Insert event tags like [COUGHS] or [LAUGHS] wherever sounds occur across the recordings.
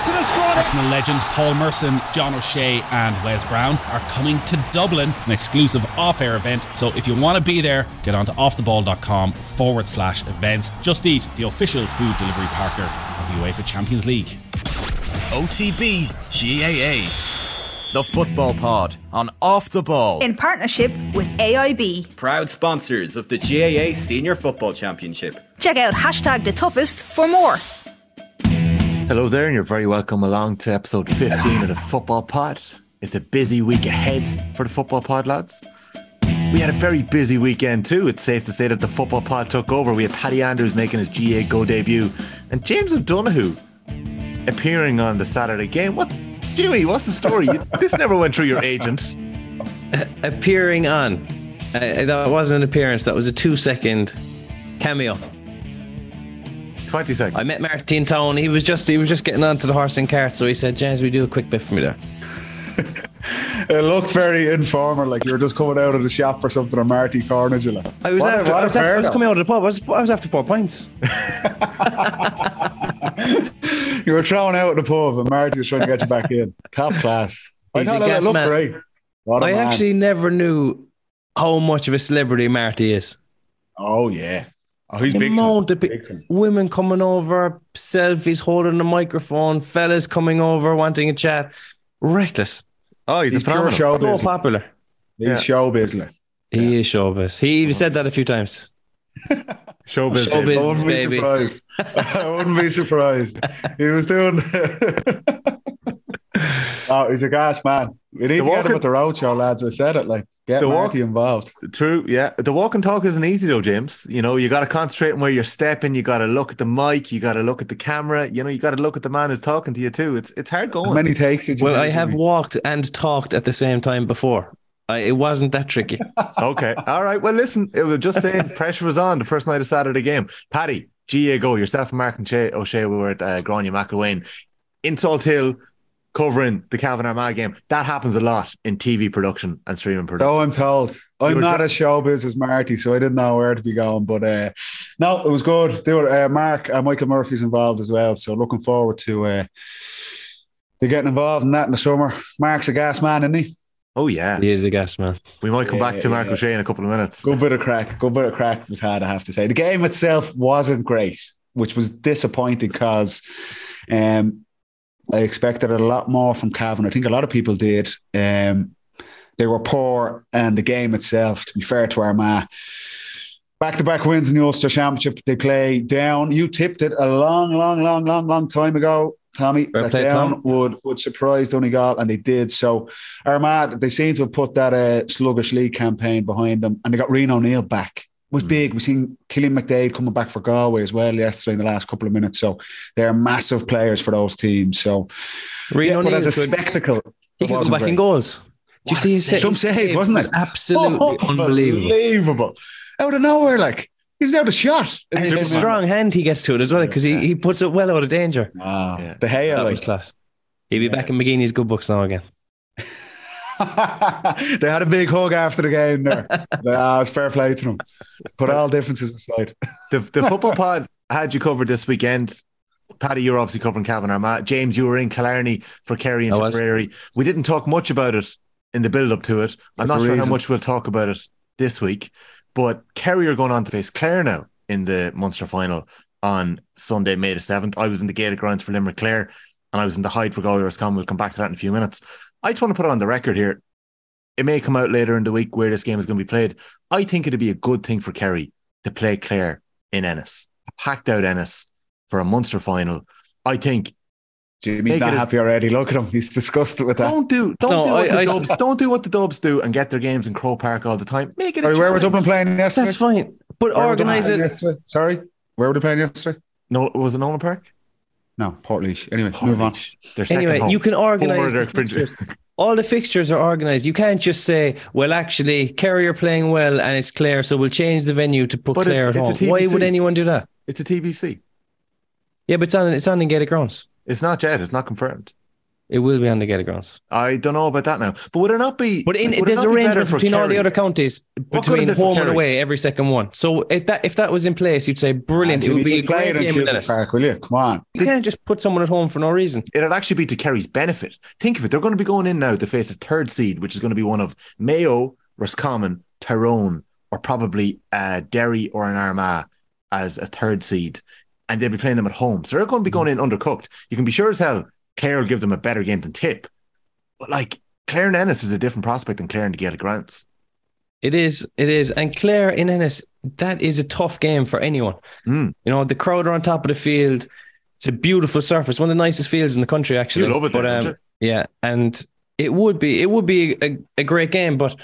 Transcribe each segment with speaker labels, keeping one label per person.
Speaker 1: Dawson has scored.
Speaker 2: Arsenal legends Paul Merson, John O'Shea, and Wes Brown are coming to Dublin. It's an exclusive off air event. So if you want to be there, get on to offtheball.com forward slash events. Just Eat, the official food delivery partner of the UEFA Champions League.
Speaker 3: OTB GAA. The Football Pod on Off the Ball.
Speaker 4: in partnership with AIB.
Speaker 5: Proud sponsors of the GAA Senior Football Championship.
Speaker 4: Check out hashtag the toughest for more.
Speaker 6: Hello there, and you're very welcome along to episode 15 of the Football Pod. It's a busy week ahead for the Football Pod, lads. We had a very busy weekend too. It's safe to say that the Football Pod took over. We had Paddy Andrews making his GAAGO debut, and James O'Donoghue appearing on the Saturday game. What, Jimmy? What's the story? This never went through your agent. [LAUGHS]
Speaker 7: appearing on. Uh, that wasn't an appearance. That was a two-second cameo.
Speaker 6: 20 seconds.
Speaker 7: I met Martin Town. He was just he was just getting onto the horse and cart, so he said, "James, we do a quick bit for me there." [LAUGHS]
Speaker 1: It looked very informal, like you were just coming out of the shop or something, or Marty Carnage. Like.
Speaker 7: I was
Speaker 1: What
Speaker 7: after,
Speaker 1: what
Speaker 7: I
Speaker 1: a
Speaker 7: was, after, I was coming out of the pub. I was, I was after four pints. [LAUGHS]
Speaker 1: You were thrown out of the pub, and Marty was trying to get you back in. [LAUGHS] Top class. I
Speaker 7: He's a
Speaker 1: thought looked
Speaker 7: man.
Speaker 1: great.
Speaker 7: I
Speaker 1: man.
Speaker 7: actually never knew how much of a celebrity Marty is.
Speaker 1: Oh yeah. Oh, he's
Speaker 7: The
Speaker 1: big. time.
Speaker 7: amount of
Speaker 1: Big time.
Speaker 7: women coming over, selfies, holding the microphone, fellas coming over, wanting a chat. Reckless.
Speaker 6: Oh, he's,
Speaker 1: He's
Speaker 6: a
Speaker 1: pure
Speaker 6: phenomenal.
Speaker 7: So
Speaker 1: showbiz.
Speaker 7: popular.
Speaker 1: He's
Speaker 6: Yeah.
Speaker 1: showbiz. Like.
Speaker 7: He is showbiz. He even said that a few times. [LAUGHS]
Speaker 6: Showbiz.
Speaker 7: Showbiz.
Speaker 1: I wouldn't be surprised. [LAUGHS] I wouldn't be surprised. He was doing. [LAUGHS] oh, he's a gas man. We need
Speaker 6: The
Speaker 1: to get him at the roadshow, lads. I said it. Like get
Speaker 6: The walk-
Speaker 1: involved.
Speaker 6: True, yeah. The walk and talk isn't easy though, James. You know, you got to concentrate on where you're stepping. You got to look at the mic. You got to look at the camera. You know, you got to look at the man who's talking to you too. It's it's hard
Speaker 1: How
Speaker 6: going.
Speaker 1: many takes did you?
Speaker 7: Well, I have
Speaker 1: Jimmy?
Speaker 7: walked and talked at the same time before. I, it wasn't that tricky. [LAUGHS]
Speaker 6: okay, all right. Well, listen, it was just saying [LAUGHS] pressure was on the first night of Saturday game. Paddy, GAAGO. Yourself and Mark and Shay, O'Shea, we were at uh, Grania McElwain in Salthill covering the Cavan Armagh game. That happens a lot in TV production and streaming production.
Speaker 1: So I'm told. I'm not
Speaker 6: dri-
Speaker 1: as showbiz as Marty, so I didn't know where to be going. But uh, no, it was good. They were, uh, Mark and Michael Murphy's involved as well. So looking forward to uh, to getting involved in that in the summer. Mark's a gas man, isn't he?
Speaker 6: Oh yeah,
Speaker 7: He is a gas man.
Speaker 6: we might come
Speaker 1: Yeah,
Speaker 6: back to Mark
Speaker 1: yeah.
Speaker 6: O'Shea in a couple of minutes.
Speaker 1: Good bit of crack. Good bit of crack was had, I have to say. The game itself wasn't great, which was disappointing because um, I expected a lot more from Cavan. I think a lot of people did. Um, they were poor, and the game itself, to be fair to Armagh, back to back wins in the Ulster Championship, they play down. You tipped it a long, long, long, long, long time ago. Tommy,
Speaker 7: Fair
Speaker 1: that
Speaker 7: play,
Speaker 1: down
Speaker 7: Tom.
Speaker 1: would would surprise Donegal, and they did. So Armagh, they seem to have put that uh, sluggish league campaign behind them, and they got Rian O'Neill back. It was big. We've seen Cillian McDaid coming back for Galway as well yesterday in the last couple of minutes. So they're massive players for those teams. So
Speaker 7: Rian
Speaker 1: yeah, but as a
Speaker 7: good.
Speaker 1: spectacle,
Speaker 7: He
Speaker 1: it
Speaker 7: could go
Speaker 1: wasn't
Speaker 7: back in goals. Do you see his
Speaker 1: Some
Speaker 7: his
Speaker 1: save, wasn't
Speaker 7: was
Speaker 1: it?
Speaker 7: Absolutely unbelievable.
Speaker 1: Unbelievable. Out of nowhere, like he was out of shot.
Speaker 7: And it's a strong hand he gets to it as well because he, he puts it well out of danger.
Speaker 1: Ah,
Speaker 6: Yeah.
Speaker 1: the hair,
Speaker 7: That
Speaker 1: like
Speaker 7: was class. He'll be back in McGeeney's good books now again.
Speaker 1: They had a big hug after the game there. [LAUGHS] Ah, it's fair play to them. Put all differences aside.
Speaker 6: The the football pod had you covered this weekend. Paddy, you're obviously covering Cavan Armagh. James, you were in Killarney for Kerry and
Speaker 7: I was.
Speaker 6: Tipperary. We didn't talk much about it in the build up to it. I'm
Speaker 1: There's
Speaker 6: not
Speaker 1: a
Speaker 6: sure how much we'll talk about it this week, but Kerry are going on to face Clare now in the Munster final on Sunday, May the 7th. I was in the Gaelic Grounds for Limerick Clare and I was in the Hyde for Galway Roscommon. We'll come back to that in a few minutes. I just want to put it on the record here. It may come out later in the week where this game is going to be played. I think it'd be a good thing for Kerry to play Clare in Ennis, packed out Ennis for a Munster final. I think
Speaker 1: Jimmy's not
Speaker 6: it as-
Speaker 1: happy already. Look at him. He's disgusted with that.
Speaker 6: don't do don't
Speaker 7: No,
Speaker 6: do what
Speaker 7: I-
Speaker 6: the
Speaker 7: I-
Speaker 6: Dubs don't do what the Dubs do and get their games in Croke Park all the time. Make it. A
Speaker 1: Sorry, where were
Speaker 6: challenge.
Speaker 1: Dublin playing yesterday?
Speaker 7: That's fine. But
Speaker 1: Where were Dublin
Speaker 7: organise
Speaker 1: playing
Speaker 7: it.
Speaker 1: Yesterday? Sorry, where were they playing yesterday?
Speaker 6: No, was it Nowlan Park?
Speaker 1: No, Portlaoise. Anyway, move on.
Speaker 6: They're
Speaker 7: Anyway,
Speaker 6: home.
Speaker 7: you can organise the fixtures. All the fixtures are organised. You can't just say, "Well, actually, Kerry are playing well and it's Clare, so we'll change the venue to put
Speaker 6: But
Speaker 7: Clare
Speaker 6: it's-
Speaker 7: at home."
Speaker 6: it's a
Speaker 7: Why would anyone do that?
Speaker 6: It's a TBC.
Speaker 7: Yeah, but it's on it's on in Gaelic grounds.
Speaker 6: It's not yet. It's not confirmed.
Speaker 7: It will be on the Gaelic grounds.
Speaker 6: I don't know about that now. But would it not be?
Speaker 7: But in,
Speaker 6: would
Speaker 7: there's
Speaker 6: not be better
Speaker 7: arrangements
Speaker 6: for
Speaker 7: between all the other counties between
Speaker 6: is it for
Speaker 7: home and away every second one. So if that if that was in place, you'd say brilliant. It would be a great game in
Speaker 1: Cusack Park, will you? Come on.
Speaker 7: You can't just put someone at home for no reason.
Speaker 6: It'd actually be to Kerry's benefit. Think of it. They're going to be going in now to face a third seed, which is going to be one of Mayo, Roscommon, Tyrone, or probably uh, Derry or an Armagh as a third seed. And they'll be playing them at home. So they're going to be going in undercooked. You can be sure as hell Clare will give them a better game than Tip. But like Clare and Ennis is a different prospect than Clare and the Gaelic grounds.
Speaker 7: It is, it is. And Clare in Ennis, that is a tough game for anyone.
Speaker 6: Mm.
Speaker 7: You know, the crowd are on top of the field. It's a beautiful surface, one of the nicest fields in the country, actually.
Speaker 6: You love it there,
Speaker 7: But, um,
Speaker 6: don't
Speaker 7: yeah, and it would be, it would be a, a great game, but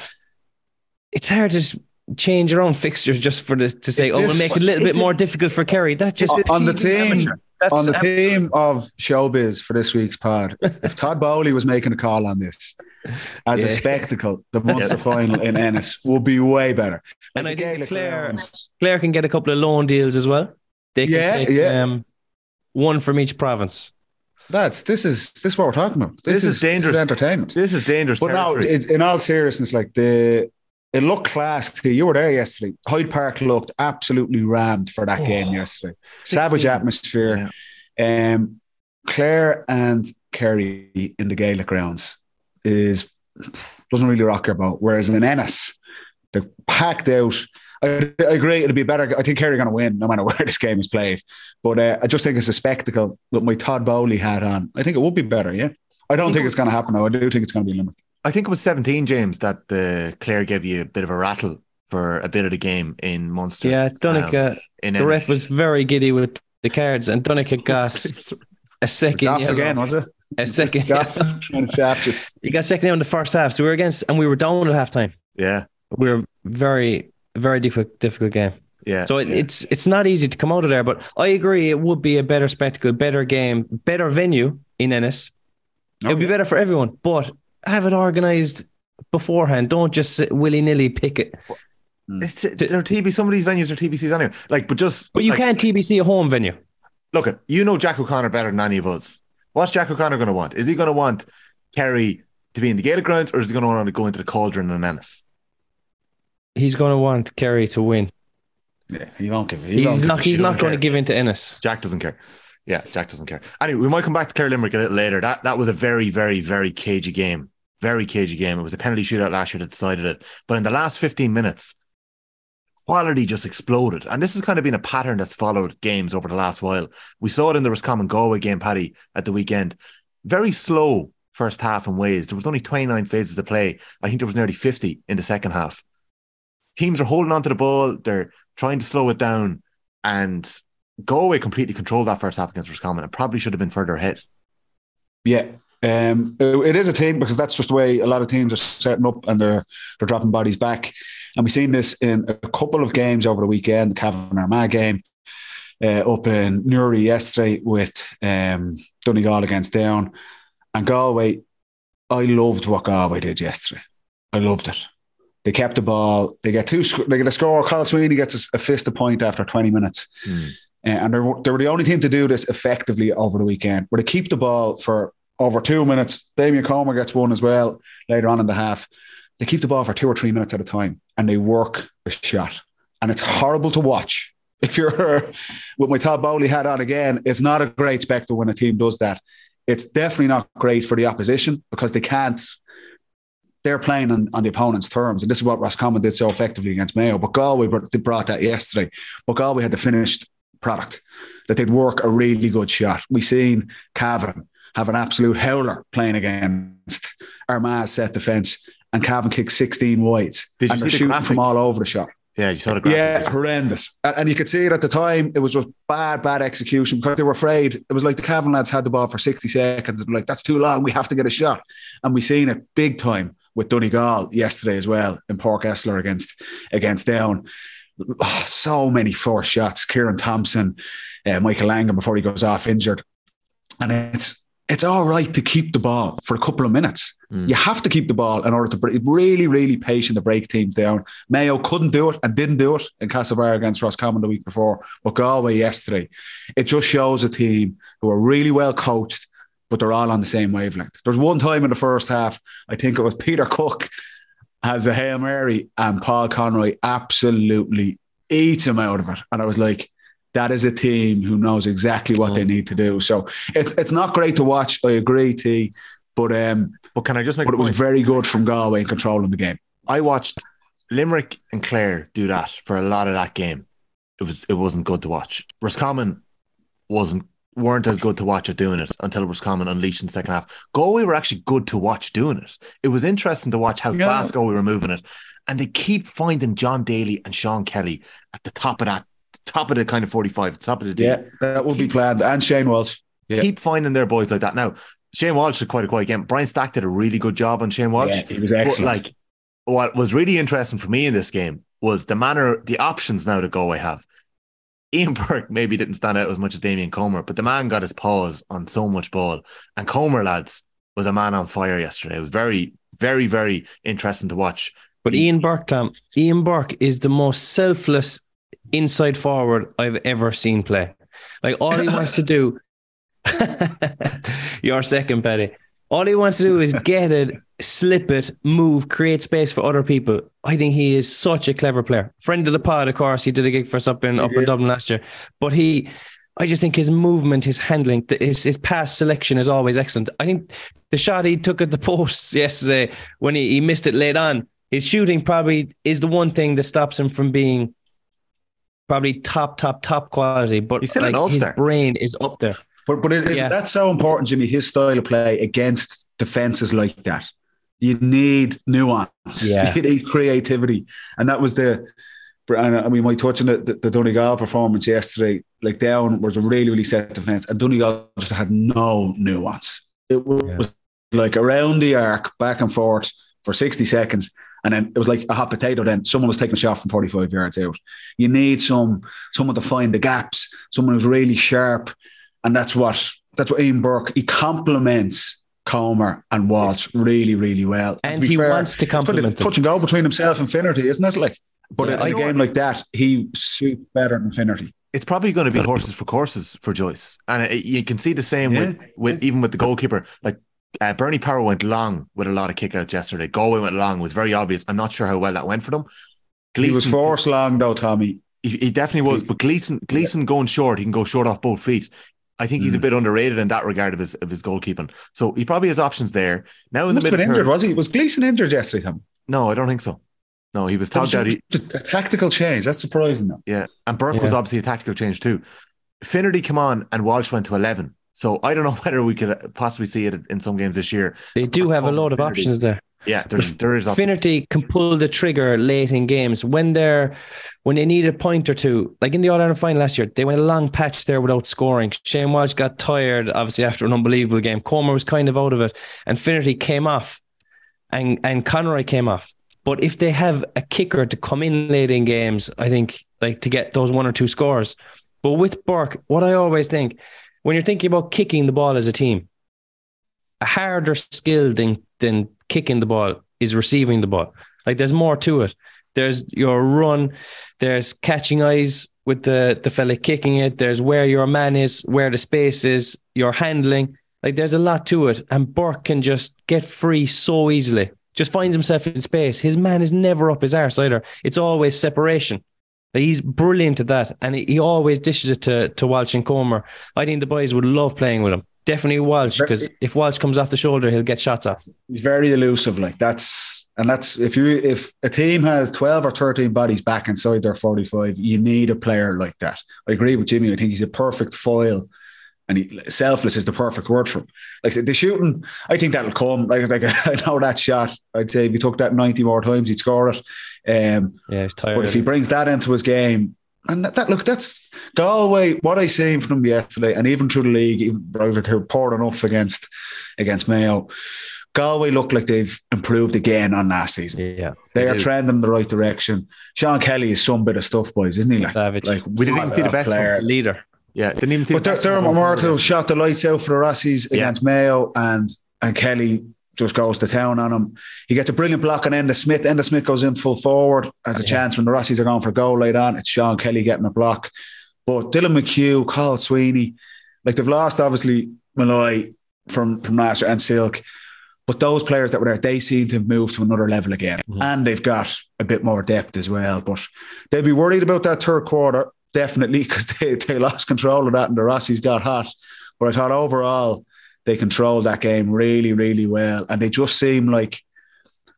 Speaker 7: it's hard to change your own fixtures just for this to say,
Speaker 1: It
Speaker 7: oh, we'll make it a little bit more difficult for Kerry. That just
Speaker 1: on the team,
Speaker 6: amateur.
Speaker 7: That's
Speaker 1: on the
Speaker 7: am-
Speaker 1: theme of showbiz for this week's pod, if Todd Boehly was making a call on this as a spectacle, the Munster final in Ennis would be way better.
Speaker 7: And
Speaker 1: Like
Speaker 7: I think
Speaker 1: Gaelic
Speaker 7: Clare- Clare can get a couple of loan deals as well. They can
Speaker 1: Yeah,
Speaker 7: take,
Speaker 1: yeah.
Speaker 7: Um, one from each province.
Speaker 1: That's this is this is what we're talking about.
Speaker 6: This is dangerous.
Speaker 1: entertainment.
Speaker 6: This is dangerous.
Speaker 1: But no,
Speaker 6: territory.
Speaker 1: it's, in all seriousness, like the it looked class. You. were there yesterday. Hyde Park looked absolutely rammed for that game yesterday. Savage
Speaker 6: 16.
Speaker 1: atmosphere. Um, Clare and Kerry in the Gaelic grounds is doesn't really rock your boat. Whereas in Ennis, they're packed out. I, I agree. It'll be better. I think Kerry are going to win no matter [LAUGHS] where this game is played. But uh, I just think it's a spectacle with my Todd Boehly hat on. I think it would be better. Yeah. I don't
Speaker 6: think
Speaker 1: think it's going to happen. though. I do think it's going to be Limerick.
Speaker 6: I think it was 17, James, that the Clare gave you a bit of a rattle for a bit of the game in Munster.
Speaker 7: Yeah, Donica,
Speaker 6: Um, in
Speaker 7: the
Speaker 6: Ennis.
Speaker 7: ref was very giddy with the cards, and Donica [LAUGHS] got a second
Speaker 1: Gaff
Speaker 7: yellow.
Speaker 1: again, was it?
Speaker 7: A second.
Speaker 1: Gaff trying to shaft us.
Speaker 7: He got second in the first half. So we were against, and we were down at halftime.
Speaker 6: yeah,
Speaker 7: We were very, very difficult, difficult game.
Speaker 6: yeah.
Speaker 7: So it, it's it's not easy to come out of there. But I agree, it would be a better spectacle, better game, better venue in Ennis. it would be better for everyone. But have it organised beforehand. Don't just willy nilly pick it. Hmm.
Speaker 6: it's, they're TB, some of these venues are TBCs anyway. Like, but just.
Speaker 7: But you
Speaker 6: like,
Speaker 7: can't TBC a home venue.
Speaker 6: Look, at you know Jack O'Connor better than any of us. What's Jack O'Connor going to want? Is he going to want Kerry to be in the Gaelic grounds or is he going to want to go into the cauldron and Ennis?
Speaker 7: He's going to want Kerry to win.
Speaker 1: Yeah, he won't give. He won't
Speaker 7: He's
Speaker 1: give
Speaker 7: not. He's not
Speaker 6: doesn't
Speaker 7: going to give in to Ennis.
Speaker 6: Jack doesn't care. Yeah, Jack doesn't care. Anyway, we might come back to Kerry Limerick a little later. That that was a very, very, very cagey game. Very cagey game. It was a penalty shootout last year that decided it. But in the last 15 minutes, quality just exploded. And this has kind of been a pattern that's followed games over the last while. We saw it in the Roscommon Galway game, Paddy, at the weekend. Very slow first half in ways. There was only 29 phases to play. I think there was nearly 50 in the second half. Teams are holding on to the ball. They're trying to slow it down. And Galway completely controlled that first half against Roscommon and probably should have been further ahead.
Speaker 1: Yeah. Um, it- it is a team because that's just the way a lot of teams are setting up and they're they're dropping bodies back. And we've seen this in a couple of games over the weekend, the Cavan Armagh game uh, up in Newry yesterday with um, Donegal against Down. And Galway, I loved what Galway did yesterday. I loved it. They kept the ball. They get two. They get a score. Cathal Sweeney gets a, fist a point after 20 minutes.
Speaker 6: Hmm.
Speaker 1: Uh, and they were, they were the only team to do this effectively over the weekend, where they keep the ball for over two minutes. Damien Comer gets one as well later on in the half. They keep the ball for two or three minutes at a time and they work a shot. And it's horrible to watch. [LAUGHS] If you're with my Todd Boehly hat on again, it's not a great spectacle when a team does that. It's definitely not great for the opposition because they can't. They're playing on, on the opponent's terms. And this is what Roscommon did so effectively against Mayo. But Galway brought, that yesterday. But Galway had the finished product that they'd work a really good shot. We've seen Cavan have an absolute howler playing against Armagh's set defence, and Cavan kicked 16 wides.
Speaker 6: Did you
Speaker 1: and
Speaker 6: see
Speaker 1: they're
Speaker 6: the
Speaker 1: shooting
Speaker 6: graphic?
Speaker 1: from all over the shot.
Speaker 6: Yeah, you saw the graphic.
Speaker 1: Yeah, horrendous. And, you could see it at the time. It was just bad, bad execution because they were afraid. It was like the Cavan lads had the ball for 60 seconds. like, that's too long. We have to get a shot. And we seen it big time with Donegal yesterday as well in Páirc Esler against, against Down. Oh, so many forced shots. Ciaran Thompson, uh, Michael Langan before he goes off injured. And it's it's all right to keep the ball for a couple of minutes.
Speaker 6: Mm.
Speaker 1: You have to keep the ball in order to break, really, really patient to break teams down. Mayo couldn't do it and didn't do it in Castlebar against Roscommon the week before, but Galway yesterday. It just shows a team who are really well coached, but they're all on the same wavelength. There's one time in the first half, I think it was Peter Cooke has a Hail Mary and Paul Conroy absolutely eats him out of it. And I was like, that is a team who knows exactly what they
Speaker 6: Mm.
Speaker 1: need to do. So it's it's not great to watch. I agree, T, but um,
Speaker 6: But can I just make
Speaker 1: but
Speaker 6: a
Speaker 1: it was very good from Galway in controlling the game.
Speaker 6: I watched Limerick and Clare do that for a lot of that game. It was it wasn't good to watch. Roscommon wasn't weren't as good to watch at doing it until Roscommon unleashed in the second half. Galway were actually good to watch doing it. It was interesting to watch how
Speaker 1: Yeah.
Speaker 6: fast Galway were moving it, and they keep finding John Daly and Sean Kelly at the top of that top of the kind of forty five, top of the D.
Speaker 1: Yeah, that would be planned. And Shane Walsh. Yeah.
Speaker 6: Keep finding their boys like that. Now Shane Walsh had quite a quiet game. Brian Stack did a really good job on Shane Walsh.
Speaker 1: Yeah, he was
Speaker 6: But
Speaker 1: excellent.
Speaker 6: like, what was really interesting for me in this game was the manner, the options now that Galway have. Ian Burke maybe didn't stand out as much as Damien Comer, but the man got his paws on so much ball. And Comer, lads, was a man on fire yesterday. It was very, very, very interesting to watch.
Speaker 7: But Ian Burke, Tom, Ian Burke is the most selfless inside forward I've ever seen play. Like all he wants to do, [LAUGHS] your second, Petty. All he wants to do is get it, slip it, move, create space for other people. I think he is such a clever player. Friend of the pod, of course. He did a gig for us up in up in Dublin last year. But he, I just think his movement, his handling, his his pass selection is always excellent. I think the shot he took at the post [LAUGHS] yesterday when he, he missed it late on, his shooting probably is the one thing that stops him from being probably top, top, top quality. But
Speaker 6: He's still an
Speaker 1: Oh,
Speaker 7: like his brain is up there.
Speaker 1: But but is,
Speaker 7: Yeah.
Speaker 1: that so important, Jimmy? His style of play against defenses like that, you need nuance. [LAUGHS]
Speaker 7: Yeah.
Speaker 1: You need creativity, and that was the. And I mean, my touch on the, the, the Donegal performance yesterday, like down was a really really set defense, and Donegal just had no nuance. It was,
Speaker 7: Yeah.
Speaker 1: like around the arc, back and forth for sixty seconds, and then it was like a hot potato. Then someone was taking a shot from forty five yards out. You need some someone to find the gaps, someone who's really sharp, and that's what that's what Ian Burke he complements Comer and Walsh really really well.
Speaker 7: And
Speaker 1: to be
Speaker 7: he
Speaker 1: fair,
Speaker 7: wants to
Speaker 1: it's kind
Speaker 7: complement
Speaker 1: of
Speaker 7: them.
Speaker 1: touch and go between himself and Finnerty, isn't it? Like, but
Speaker 7: Yeah,
Speaker 1: in
Speaker 7: I
Speaker 1: a
Speaker 7: know
Speaker 1: game like that, he suits better than Finnerty.
Speaker 6: It's probably going to be horses for courses for Joyce, and it, you can see the same
Speaker 1: Yeah.
Speaker 6: with, with even with the goalkeeper. Like uh, Bernie Power went long with a lot of kickouts yesterday. Galway went long was very obvious. I'm not sure how well that went for them.
Speaker 1: he was
Speaker 6: Gleeson-
Speaker 1: forced long though, Tommy.
Speaker 6: He, he definitely was, but Gleeson Gleeson going short, he can go short off both feet. I think he's a bit underrated in that regard of his of his goalkeeping. So he probably has options there. Now in
Speaker 1: He
Speaker 6: the
Speaker 1: must have
Speaker 6: middle
Speaker 1: been injured,
Speaker 6: third-
Speaker 1: was he? Was Gleeson injured yesterday, Tom?
Speaker 6: No, I don't think so. No, he was
Speaker 1: That was
Speaker 6: talked out. He,
Speaker 1: a tactical change. That's surprising. Though.
Speaker 6: yeah, and Burke was obviously a tactical change too. Finnerty come on and Walsh went to eleven. So I don't know [LAUGHS] whether we could uh, possibly see it in some games this year.
Speaker 7: They do have a oh, lot of options there.
Speaker 6: Yeah, there's there is options.
Speaker 7: Can pull the trigger late in games when they're when they need a point or two. Like in the All Ireland final last year, they went a long patch there without scoring. Shane Walsh got tired, obviously after an unbelievable game. Comer was kind of out of it, and Finnerty came off, and and Conroy came off. But if they have a kicker to come in late in games, I think like to get those one or two scores. But with Burke, what I always think when you're thinking about kicking the ball as a team, a harder skill than than kicking the ball is receiving the ball. Like there's more to it. There's your run, there's catching eyes with the the fella kicking it, there's where your man is, where the space is, your handling. Like there's a lot to it. And Burke can just get free so easily. Just finds himself in space. His man is never up his arse either. It's always separation. He's brilliant at that. And he, he always dishes it to, to Walsh and Comer. I think the boys would love playing with him. Definitely Walsh, because if Walsh comes off the shoulder, he'll get shots off.
Speaker 1: He's very elusive. Like that's and that's if you if a team has twelve or thirteen bodies back inside their forty five, you need a player like that. I agree with Jimmy. I think he's a perfect foil. And he, selfless is the perfect word for him. Like the shooting, I think that'll come. Like, like [LAUGHS] I know that shot. I'd say if he took that ninety more times, he'd score it. Um,
Speaker 7: Yeah, he's tired.
Speaker 1: But if he brings that into his game, and that, that look, that's Galway. What I seen from them yesterday, and even through the league, even like they're poor enough against against Mayo. Galway look like they've improved again on last season.
Speaker 7: yeah,
Speaker 1: They,
Speaker 6: They
Speaker 1: are
Speaker 6: do.
Speaker 1: trending in the right direction. Sean Kelly is some bit of stuff, boys, isn't he? Like,
Speaker 7: Savage.
Speaker 1: like
Speaker 6: We didn't even see the best
Speaker 1: player.
Speaker 7: leader.
Speaker 6: Yeah, didn't even see.
Speaker 1: But
Speaker 6: Diarmuid.
Speaker 1: Murtagh shot the lights out for the Rossies
Speaker 6: Yeah.
Speaker 1: against Mayo, and and Kelly just goes to town on him. He gets a brilliant block on Enda Smith. Enda Smith goes in full forward, has a
Speaker 7: Yeah.
Speaker 1: chance when the Rossies are going for a goal late on. It's Sean Kelly getting a block. But Dylan McHugh, Cathal Sweeney, like they've lost obviously Molloy. from from last year and Silke. But those players that were there, they seem to have moved to another level again. And they've got a bit more depth as well. But they'll be worried about that third quarter, definitely, [LAUGHS] because they, they lost control of that and the Rossies got hot. But I thought overall, they controlled that game really, really well. And they just seem like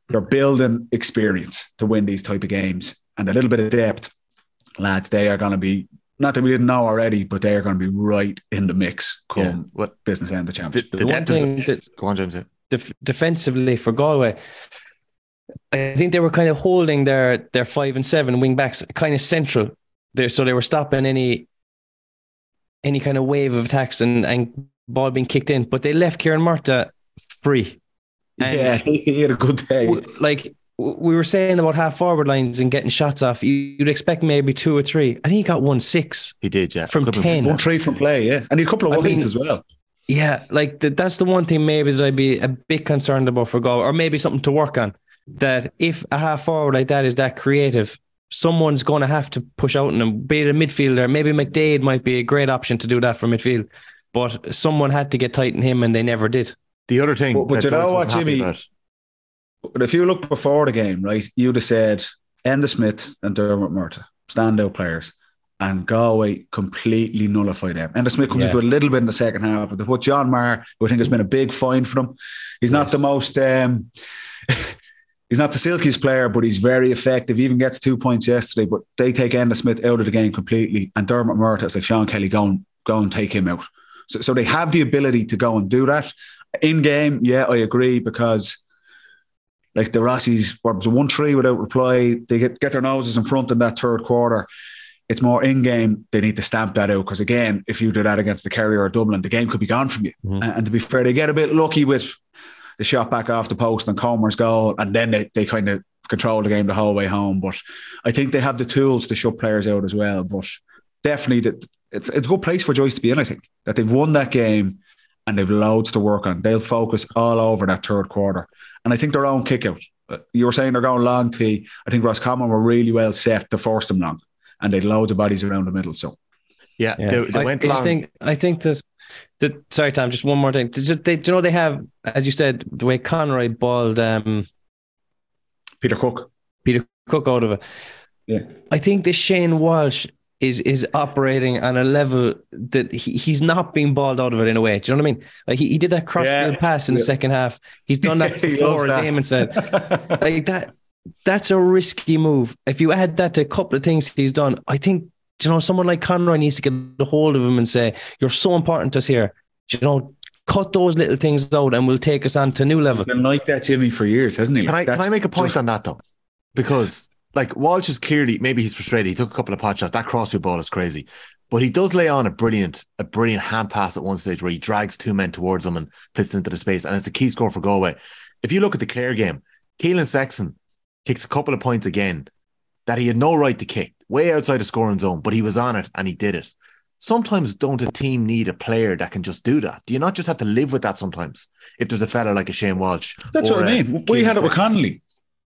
Speaker 1: they're building experience to win these type of games and a little bit of depth. Lads, they are going to be, not that we didn't know already, but they are going to be right in the mix come
Speaker 6: Yeah. What
Speaker 1: business end of
Speaker 6: the,
Speaker 1: championship.
Speaker 6: the
Speaker 7: The one
Speaker 6: depth
Speaker 7: thing
Speaker 6: good.
Speaker 7: that-
Speaker 6: Go on, James.
Speaker 7: def- defensively for Galway. I think they were kind of holding their their five and seven wing backs kind of central there, so they were stopping any any kind of wave of attacks and and ball being kicked in. But they left Kieran Murtagh free. And
Speaker 1: yeah, [LAUGHS] he had a good day.
Speaker 7: w- like we were saying about half forward lines and getting shots off, you- you'd expect maybe two or three. I think he got one six.
Speaker 6: He did, yeah.
Speaker 7: From
Speaker 6: Couple of
Speaker 7: 10.
Speaker 6: minutes.
Speaker 1: One three from play, yeah. And a couple of
Speaker 7: I
Speaker 1: wides
Speaker 7: mean-
Speaker 1: as well.
Speaker 7: Yeah, like th- that's the one thing maybe that I'd be a bit concerned about for goal, or maybe something to work on. That if a half forward like that is that creative, someone's going to have to push out in them, be it a midfielder. Maybe McDaid might be a great option to do that for midfield, but someone had to get tight in him, and they never did.
Speaker 6: The other thing,
Speaker 1: But- but
Speaker 6: that
Speaker 1: you know what, Jimmy?
Speaker 6: about-
Speaker 1: But if you look before the game, right, you'd have said Enda Smith and Diarmuid Murtagh, standout players, and Galway completely nullify them. Enda Smith comes
Speaker 7: Yeah.
Speaker 1: into a little bit in the second half, but they put John Maher, who I think has been a big find for them. He's not the most. Um, He's not the silkiest player, but he's very effective. He even gets two points yesterday, but they take Enda Smith out of the game completely. And Diarmuid Murtagh, it's like Sean Kelly, go and, go and take him out. So, so they have the ability to go and do that. In game, yeah, I agree, because like the Rossies, were one three without reply? They get, get their noses in front in that third quarter. It's more in game. They need to stamp that out because again, if you do that against the Kerry or Dublin, the game could be gone from you.
Speaker 7: Mhm.
Speaker 1: And, and to be fair, they get a bit lucky with the shot back off the post and Comer's goal, and then they, they kind of control the game the whole way home. But I think they have the tools to shut players out as well. But definitely, that it's it's a good place for Joyce to be in. I think that they've won that game and they've loads to work on. They'll focus all over that third quarter, and I think their own kick out. uh, You were saying they're going long T. I think Roscommon were really well set to force them long, and they'd loads of bodies around the middle. So
Speaker 6: Yeah,
Speaker 7: Yeah.
Speaker 6: they, they
Speaker 7: I,
Speaker 6: went
Speaker 7: I
Speaker 6: long.
Speaker 7: think I think that sorry Tom, just one more thing. Did you, they, do you know they have, as you said, the way Conroy balled um,
Speaker 1: Peter Cooke,
Speaker 7: Peter Cooke out of it.
Speaker 1: Yeah.
Speaker 7: I think this Shane Walsh is is operating on a level that he, he's not being balled out of it in a way. Do you know what I mean? Like he, he did that crossfield
Speaker 1: Yeah.
Speaker 7: pass in the second half. He's done that [LAUGHS] before, as. Eamon said. [LAUGHS] Like that that's a risky move. If you add that to a couple of things he's done, I think you know someone like Conroy needs to get a hold of him and say, You're so important to us here. Do You know, cut those little things out and we'll take us on to a new level.
Speaker 1: been like that Jimmy for years, hasn't he?
Speaker 6: Can I,
Speaker 1: Like,
Speaker 6: can I make a point
Speaker 1: just-
Speaker 6: on that though? Because like Walsh is clearly maybe he's frustrated. He took a couple of pot shots. That crossfield ball is crazy, but he does lay on a brilliant a brilliant hand pass at one stage where he drags two men towards him and puts into the space, and it's a key score for Galway. If you look at the Clare game, Keelan Sexton kicks a couple of points again that he had no right to kick, way outside the scoring zone, but he was on it and he did it. Sometimes don't a team need a player that can just do that? Do you not just have to live with that sometimes? If there's a fella like a Shane Walsh,
Speaker 1: That's what I mean. We had it with Connolly.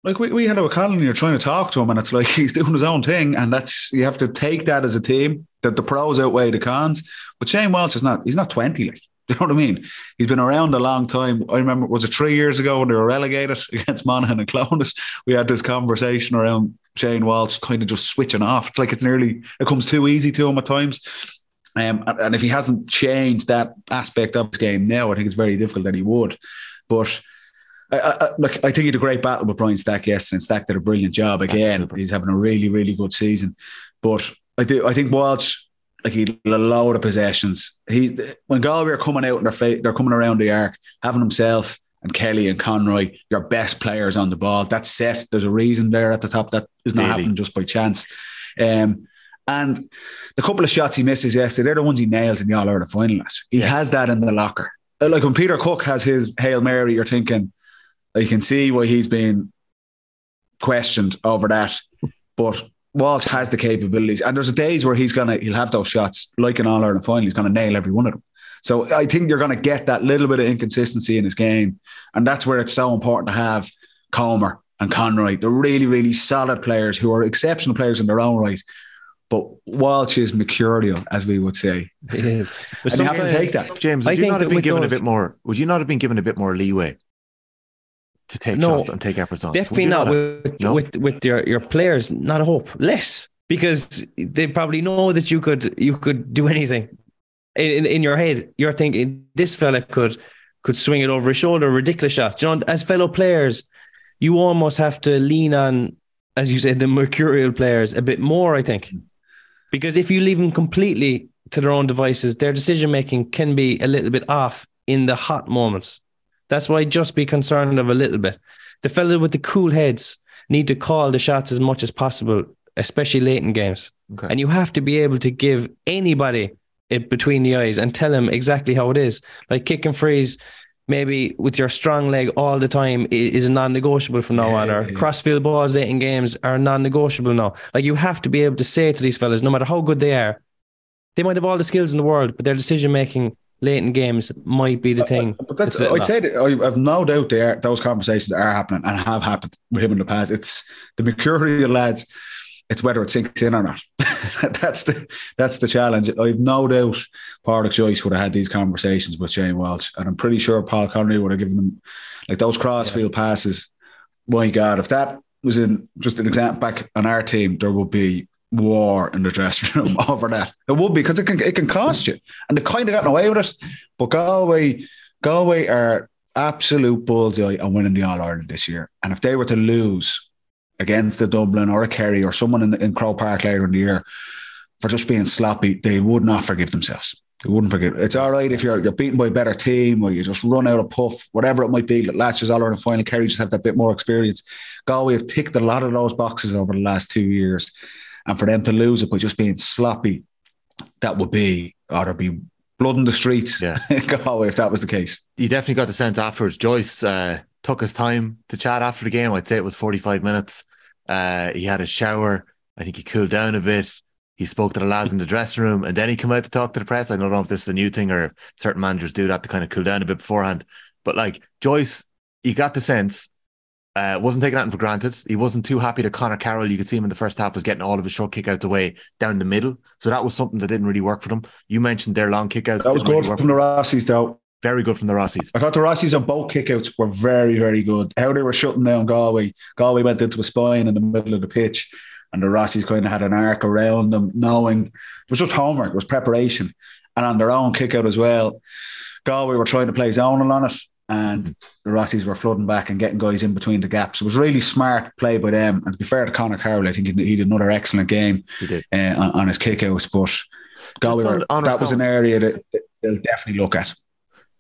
Speaker 1: Like we, we had it with Connolly, you're trying to talk to him, and it's like [LAUGHS] he's doing his own thing, and that's you have to take that as a team. That the pros outweigh the cons. But Shane Walsh is not. He's not twenty. Like [LAUGHS] you know what I mean. He's been around a long time. I remember was it three years ago when they were relegated [LAUGHS] against Monaghan and Clones. We had this conversation around Shane Walsh kind of just switching off. It's like it's nearly it comes too easy to him at times. Um, and, if he hasn't changed that aspect of his game now, I think it's very difficult that he would. But I, I, look, I think he had a great battle with Brian Stack yesterday, and Stack did a brilliant job again. He's having a really, really good season. But I do, I think Walsh, like he a load of possessions. He when Galway are coming out and they're they're coming around the arc, having himself and Kelly and Conroy, your best players on the ball. That's set. There's a reason there at the top. That is not
Speaker 6: Really?
Speaker 1: happening just by chance. Um, and the couple of shots he misses yesterday, they're the ones he nails in the All Ireland final last. He
Speaker 6: Yeah.
Speaker 1: has that in the locker. Uh, Like when Peter Cooke has his Hail Mary, you're thinking, you can see why he's been questioned over that. But Walsh has the capabilities. And there's days where he's gonna he'll have those shots, like in All Ireland final, he's gonna nail every one of them. So I think you're gonna get that little bit of inconsistency in his game. And that's where it's so important to have Comer and Conroy, the really, really solid players who are exceptional players in their own right, but Walsh is mercurial, as we would say.
Speaker 7: It is. But
Speaker 1: And you have to take that.
Speaker 6: James, would
Speaker 7: I
Speaker 6: you
Speaker 7: think
Speaker 6: not have been
Speaker 7: with
Speaker 6: given a bit more? Would you not have been given a bit more leeway to take
Speaker 7: No.
Speaker 6: shots and take efforts on?
Speaker 7: Definitely
Speaker 6: you
Speaker 7: not with,
Speaker 6: No?
Speaker 7: with with your, your players. Not a hope. Less because they probably know that you could you could do anything. In, in, in your head, you're thinking this fella could could swing it over his shoulder, ridiculous shot. You know, as fellow players, you almost have to lean on, as you said, the mercurial players a bit more. I think hmm. because if you leave them completely to their own devices, their decision making can be a little bit off in the hot moments. That's why just be concerned of a little bit. The fella with the cool heads need to call the shots as much as possible, especially late in games.
Speaker 6: Okay.
Speaker 7: And you have to be able to give anybody it between the eyes and tell them exactly how it is. Like kick and freeze, maybe with your strong leg all the time is non-negotiable from now on. Or
Speaker 1: Yeah.
Speaker 7: crossfield balls late in games are non-negotiable now. Like you have to be able to say to these fellas, no matter how good they are, they might have all the skills in the world, but their decision making late in games might be the uh, thing.
Speaker 1: But that's,
Speaker 7: that's
Speaker 1: I'd
Speaker 7: off.
Speaker 1: say that I have no doubt there those conversations are happening and have happened with him in the past. It's the mercurial lads. It's whether it sinks in or not. [LAUGHS] that's the that's the challenge. I've no doubt Pádraic Joyce would have had these conversations with Shane Walsh, and I'm pretty sure Paul Conroy would have given him like those crossfield passes. My God, if that was in just an example back on our team, there would be war in the dressing room [LAUGHS] over that. It would be because it can it can cost you, and they've kind of gotten away with it. But Galway, Galway are absolute bullseye on winning the All Ireland this year. And if they were to lose against the Dublin or a Kerry or someone in, in Croke Park later in the year for just being sloppy, they would not forgive themselves. They wouldn't forgive. It's all right if you're you're beaten by a better team or you just run out of puff, whatever it might be. Last year's All Ireland final, Kerry just have that bit more experience. Galway have ticked a lot of those boxes over the last two years. And for them to lose it by just being sloppy, that would be, or there'd be blood in the streets
Speaker 6: Yeah. [LAUGHS]
Speaker 1: Galway if that was the case.
Speaker 6: You definitely got the sense afterwards. Joyce uh, took his time to chat after the game. I'd say it was 45 minutes. Uh, he had a shower. I think he cooled down a bit. He spoke to the lads in the dressing room and then he came out to talk to the press. I don't know if this is a new thing or if certain managers do that to kind of cool down a bit beforehand. But like Joyce, you got the sense, uh, wasn't taking that for granted. He wasn't too happy to Conor Carroll, you could see him in the first half, was getting all of his short kickouts away down the middle. So that was something that didn't really work for them. You mentioned their long kickouts.
Speaker 1: That was
Speaker 6: didn't really
Speaker 1: good from the. Rossies, though.
Speaker 6: Very good from the Rossies.
Speaker 1: I thought the Rossies on both kickouts were very, very good. How they were shutting down Galway. Galway went into a spine in the middle of the pitch, and the Rossies kind of had an arc around them, knowing it was just homework, it was preparation. And on their own kickout as well, Galway were trying to play zonal on it, and the Rossies were flooding back and getting guys in between the gaps. It was really smart play by them. And to be fair to Conor Carroll, I think he did another excellent game
Speaker 6: He did.
Speaker 1: uh, on, on his kickouts. But Galway,
Speaker 6: on-
Speaker 1: were-
Speaker 6: on
Speaker 1: that was an area that that they'll definitely look at.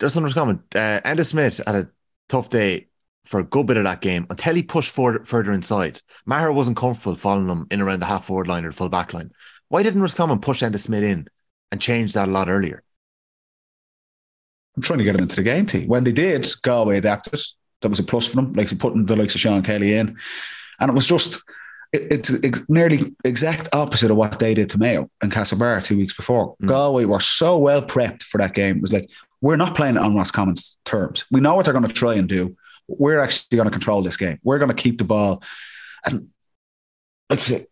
Speaker 6: just under comment, uh, Enda Smith had a tough day for a good bit of that game until he pushed further, further inside. Maher wasn't comfortable following him in around the half forward line or the full back line. Why didn't Roscommon push Enda Smith in and change that a lot earlier?
Speaker 1: I'm trying to get them into the game team. When they did, Galway adapted. That was a plus for them, like putting the likes of Sean Kelly in. And it was just, it, it's ex- nearly exact opposite of what they did to Mayo and Castlebar two weeks before.
Speaker 6: Mm.
Speaker 1: Galway were so well prepped for that game. It was like, we're not playing it on Roscommon's terms. We know what they're going to try and do. We're actually going to control this game. We're going to keep the ball. And like,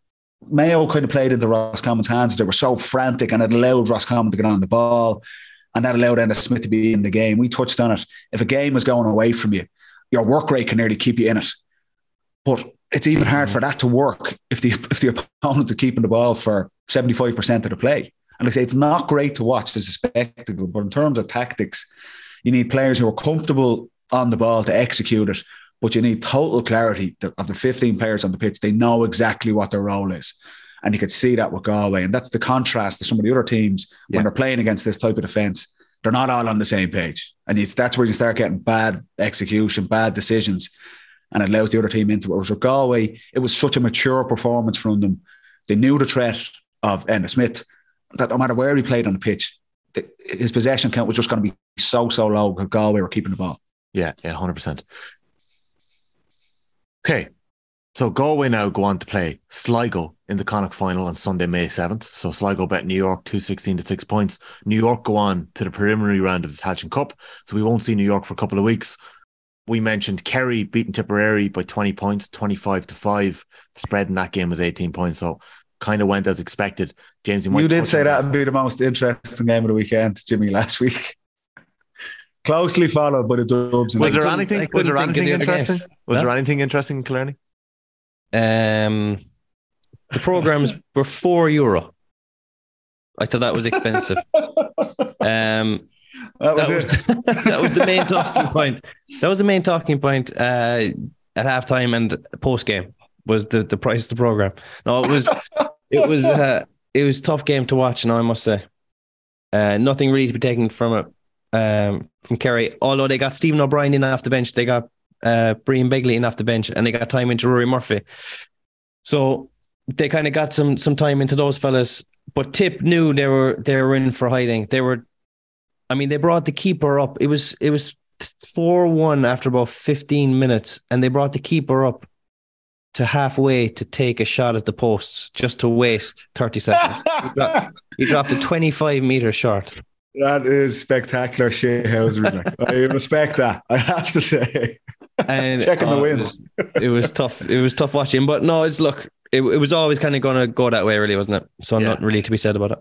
Speaker 1: Mayo kind of played into Roscommon's hands. They were so frantic and it allowed Roscommon to get on the ball and that allowed Enda Smith to be in the game. We touched on it. If a game was going away from you, your work rate can nearly keep you in it. But it's even hard for that to work if the if the opponent is keeping the ball for 75% of the play. And like I say, it's not great to watch as a spectacle, but in terms of tactics, you need players who are comfortable on the ball to execute it, but you need total clarity of the 15 players on the pitch. They know exactly what their role is. And you could see that with Galway. And that's the contrast to some of the other teams
Speaker 6: Yeah.
Speaker 1: when they're playing against this type of defence. They're not all on the same page. And it's, that's where you start getting bad execution, bad decisions, and it allows the other team into it. Whereas with Galway, it was such a mature performance from them. They knew the threat of Enda Smith that no matter where he played on the pitch, his possession count was just going to be so, so low because Galway were keeping the ball.
Speaker 6: Yeah, yeah, 100%. Okay. So Galway now go on to play Sligo in the Connacht final on Sunday, May 7th. So Sligo bet New York 216 to 6 points. New York go on to the preliminary round of the Tailteann Cup. So we won't see New York for a couple of weeks. We mentioned Kerry beating Tipperary by 20 points, 25 to 5. Spread in that game was 18 points. So kind of went as expected. James, you,
Speaker 1: You did say that would be the most interesting game of the weekend, Jimmy, last week. Closely followed by the Dubs.
Speaker 6: Was there anything? Was there anything interesting? Was
Speaker 7: Huh?
Speaker 6: there anything interesting in Killarney?
Speaker 7: Um, the programs [LAUGHS] were four euro. I thought that was expensive. Um,
Speaker 1: that was
Speaker 7: that was
Speaker 1: it. [LAUGHS]
Speaker 7: that was the main talking point. That was the main talking point uh, at halftime and post game was the the price of the program. No, it was it was [LAUGHS] uh, it was tough game to watch. Now I must say, uh, nothing really to be taken from it um, from Kerry. Although they got Stephen O'Brien in off the bench, they got uh, Brian Begley in off the bench, and they got time into Rory Murphy. So they kind of got some some time into those fellas. But Tip knew they were they were in for hiding. They were I mean, they brought the keeper up. It was it was four one after about fifteen minutes, and they brought the keeper up to halfway to take a shot at the posts just to waste thirty seconds. he, dropped, [LAUGHS] he dropped a twenty five meter short.
Speaker 1: That is spectacular shithousery. like. I respect that. I have to say.
Speaker 7: And
Speaker 1: Checking the
Speaker 7: oh, it
Speaker 1: wins.
Speaker 7: was, it was tough. It was tough watching, but no, it's look. It, it was always kind of going to go that way, really, wasn't it? So
Speaker 6: Yeah.
Speaker 7: nothing really to be said about it.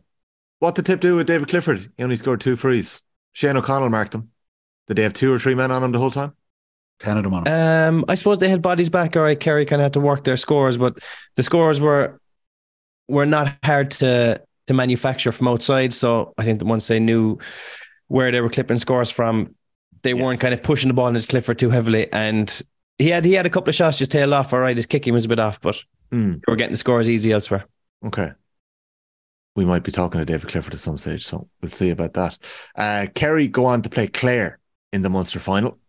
Speaker 6: What did Tip do with David Clifford? He only scored two frees. Shane O'Connell marked him. Did they have two or three men on him the whole time?
Speaker 1: Ten of them on. it.
Speaker 7: Um, I suppose they had bodies back. All right, Kerry kind of had to work their scores, but the scores were were not hard to to manufacture from outside. So I think that once they knew where they were clipping scores from, they
Speaker 6: Yeah.
Speaker 7: weren't kind of pushing the ball into Clifford too heavily. And he had he had a couple of shots just tailed off. All right, his kicking was a bit off, but they were getting the scores easy elsewhere.
Speaker 6: Okay. We might be talking to David Clifford at some stage, so we'll see about that. Uh, Kerry go on to play Clare in the Munster final.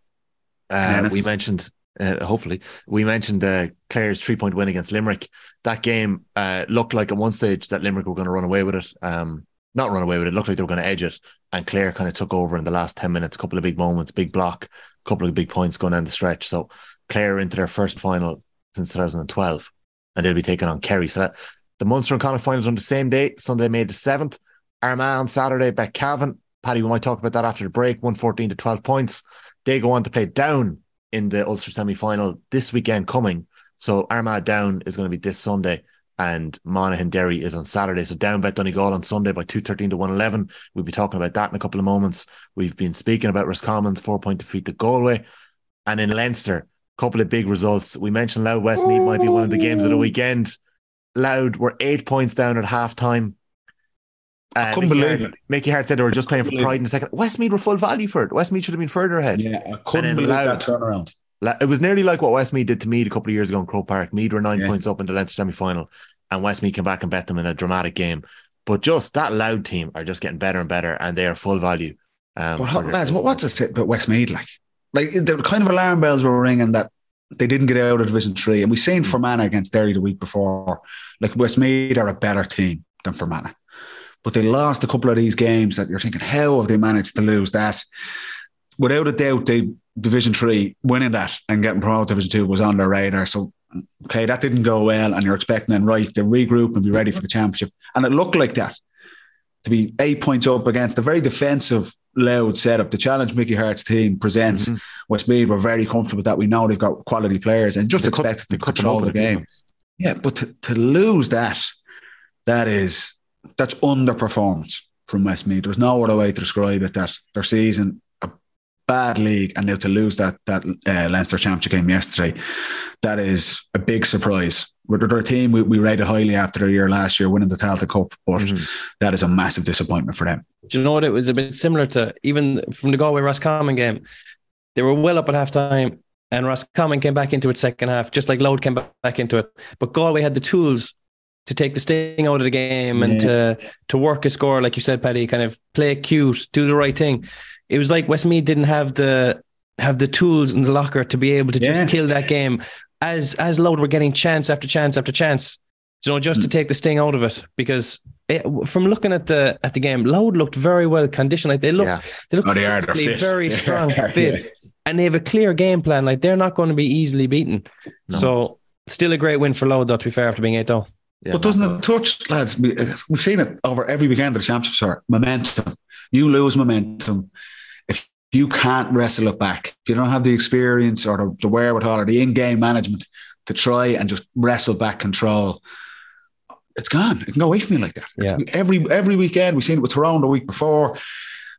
Speaker 6: Uh,
Speaker 1: Yeah.
Speaker 6: we mentioned, uh, hopefully, we mentioned uh, Clare's three point win against Limerick. That game uh, looked like at one stage that Limerick were going to run away with it. Um, not run away with it, looked like they were going to edge it. And Clare kind of took over in the last 10 minutes, a couple of big moments, big block, a couple of big points going down the stretch. So Clare into their first final since 2012, and they'll be taking on Kerry. So that the Munster and Connacht finals on the same day, Sunday, May the 7th. Armagh on Saturday, Beckcavan. Paddy, we might talk about that after the break, 114 to 12 points. They go on to play down in the Ulster semi final this weekend coming. So Armagh down is going to be this Sunday, and Monaghan Derry is on Saturday. So down bet Donegal on Sunday by 213 to 111. We'll be talking about that in a couple of moments. We've been speaking about Roscommon's four point defeat to Galway. And in Leinster, a couple of big results. We mentioned Louth Westmeath might be one of the games of the weekend. Louth were eight points down at half time. Uh,
Speaker 1: couldn't
Speaker 6: Mickey
Speaker 1: believe
Speaker 6: Hart,
Speaker 1: it.
Speaker 6: Mickey Hart said they were just playing for pride in the second. Westmeath were full value for it. Westmeath should have been further ahead.
Speaker 1: Yeah, I couldn't believe
Speaker 6: Louth.
Speaker 1: that turnaround.
Speaker 6: It was nearly like what Westmeath did to Meath a couple of years ago in Croke Park. Meath were nine
Speaker 1: Yeah.
Speaker 6: points up in the Leinster semi final, and Westmeath came back and bet them in a dramatic game. But just that Louth team are just getting better and better, and they are full value. Um,
Speaker 1: But how, lads, what, what's it say about Westmeath like? Like the kind of alarm bells were ringing that they didn't get out of Division Three, and we seen Fermanagh against Derry the week before. Like Westmeath are a better team than Fermanagh, but they lost a couple of these games that you're thinking, how have they managed to lose that? Without a doubt, they Division Three winning that and getting promoted to Division Two was on their radar. So. Okay, that didn't go well, and you're expecting then right to regroup and be ready for the championship, and it looked like that to be eight points up against a very defensive, Louth setup. The challenge Mickey Hart's team presents
Speaker 6: Mhm.
Speaker 1: Westmeath, we're very comfortable with that. We know they've got quality players and just
Speaker 6: They cut-
Speaker 1: expect to control the
Speaker 6: few
Speaker 1: game.
Speaker 6: times.
Speaker 1: Yeah, but to, to lose that, that is that's underperformance from Westmeath. There's no other way to describe it. That their season bad league, and now to lose that that uh, Leinster Championship game yesterday, that is a big surprise. We're- They're a team we, we rated highly after their year last year, winning the Tailteann Cup, but
Speaker 6: Mhm.
Speaker 1: that is a massive disappointment for them.
Speaker 7: Do you know what? It was a bit similar to even from the Galway Roscommon game. They were well up at halftime, and Roscommon came back into it second half, just like Louth came back into it. But Galway had the tools to take the sting out of the game and to to work a score, like you said, Paddy, kind of play cute, do the right thing. It was like Westmeath didn't have the have the tools in the locker to be able to
Speaker 1: Yeah.
Speaker 7: just kill that game as as Louth were getting chance after chance after chance. You know, just to mm. take the sting out of it because it, from looking at the at the game, Louth looked very well conditioned. Like they look,
Speaker 6: Yeah.
Speaker 7: they look
Speaker 1: Oh, they are.
Speaker 7: Physically
Speaker 1: fit.
Speaker 7: very
Speaker 1: They [LAUGHS]
Speaker 7: strong,
Speaker 1: are,
Speaker 7: fit, and they have a clear game plan. Like they're not going to be easily beaten.
Speaker 6: No.
Speaker 7: So still a great win for Louth, though. To be fair, after being eight 0
Speaker 6: Yeah,
Speaker 1: but doesn't
Speaker 6: massive.
Speaker 1: it touch, lads? we- uh, We've seen it over every weekend of the championships. Are momentum. You lose momentum if you can't wrestle it back. If you don't have the experience or the, the wherewithal or the in-game management to try and just wrestle back control. it's gone. It can go away from you like that.
Speaker 7: Yeah.
Speaker 1: Every every weekend, we've seen it with Toronto the week before.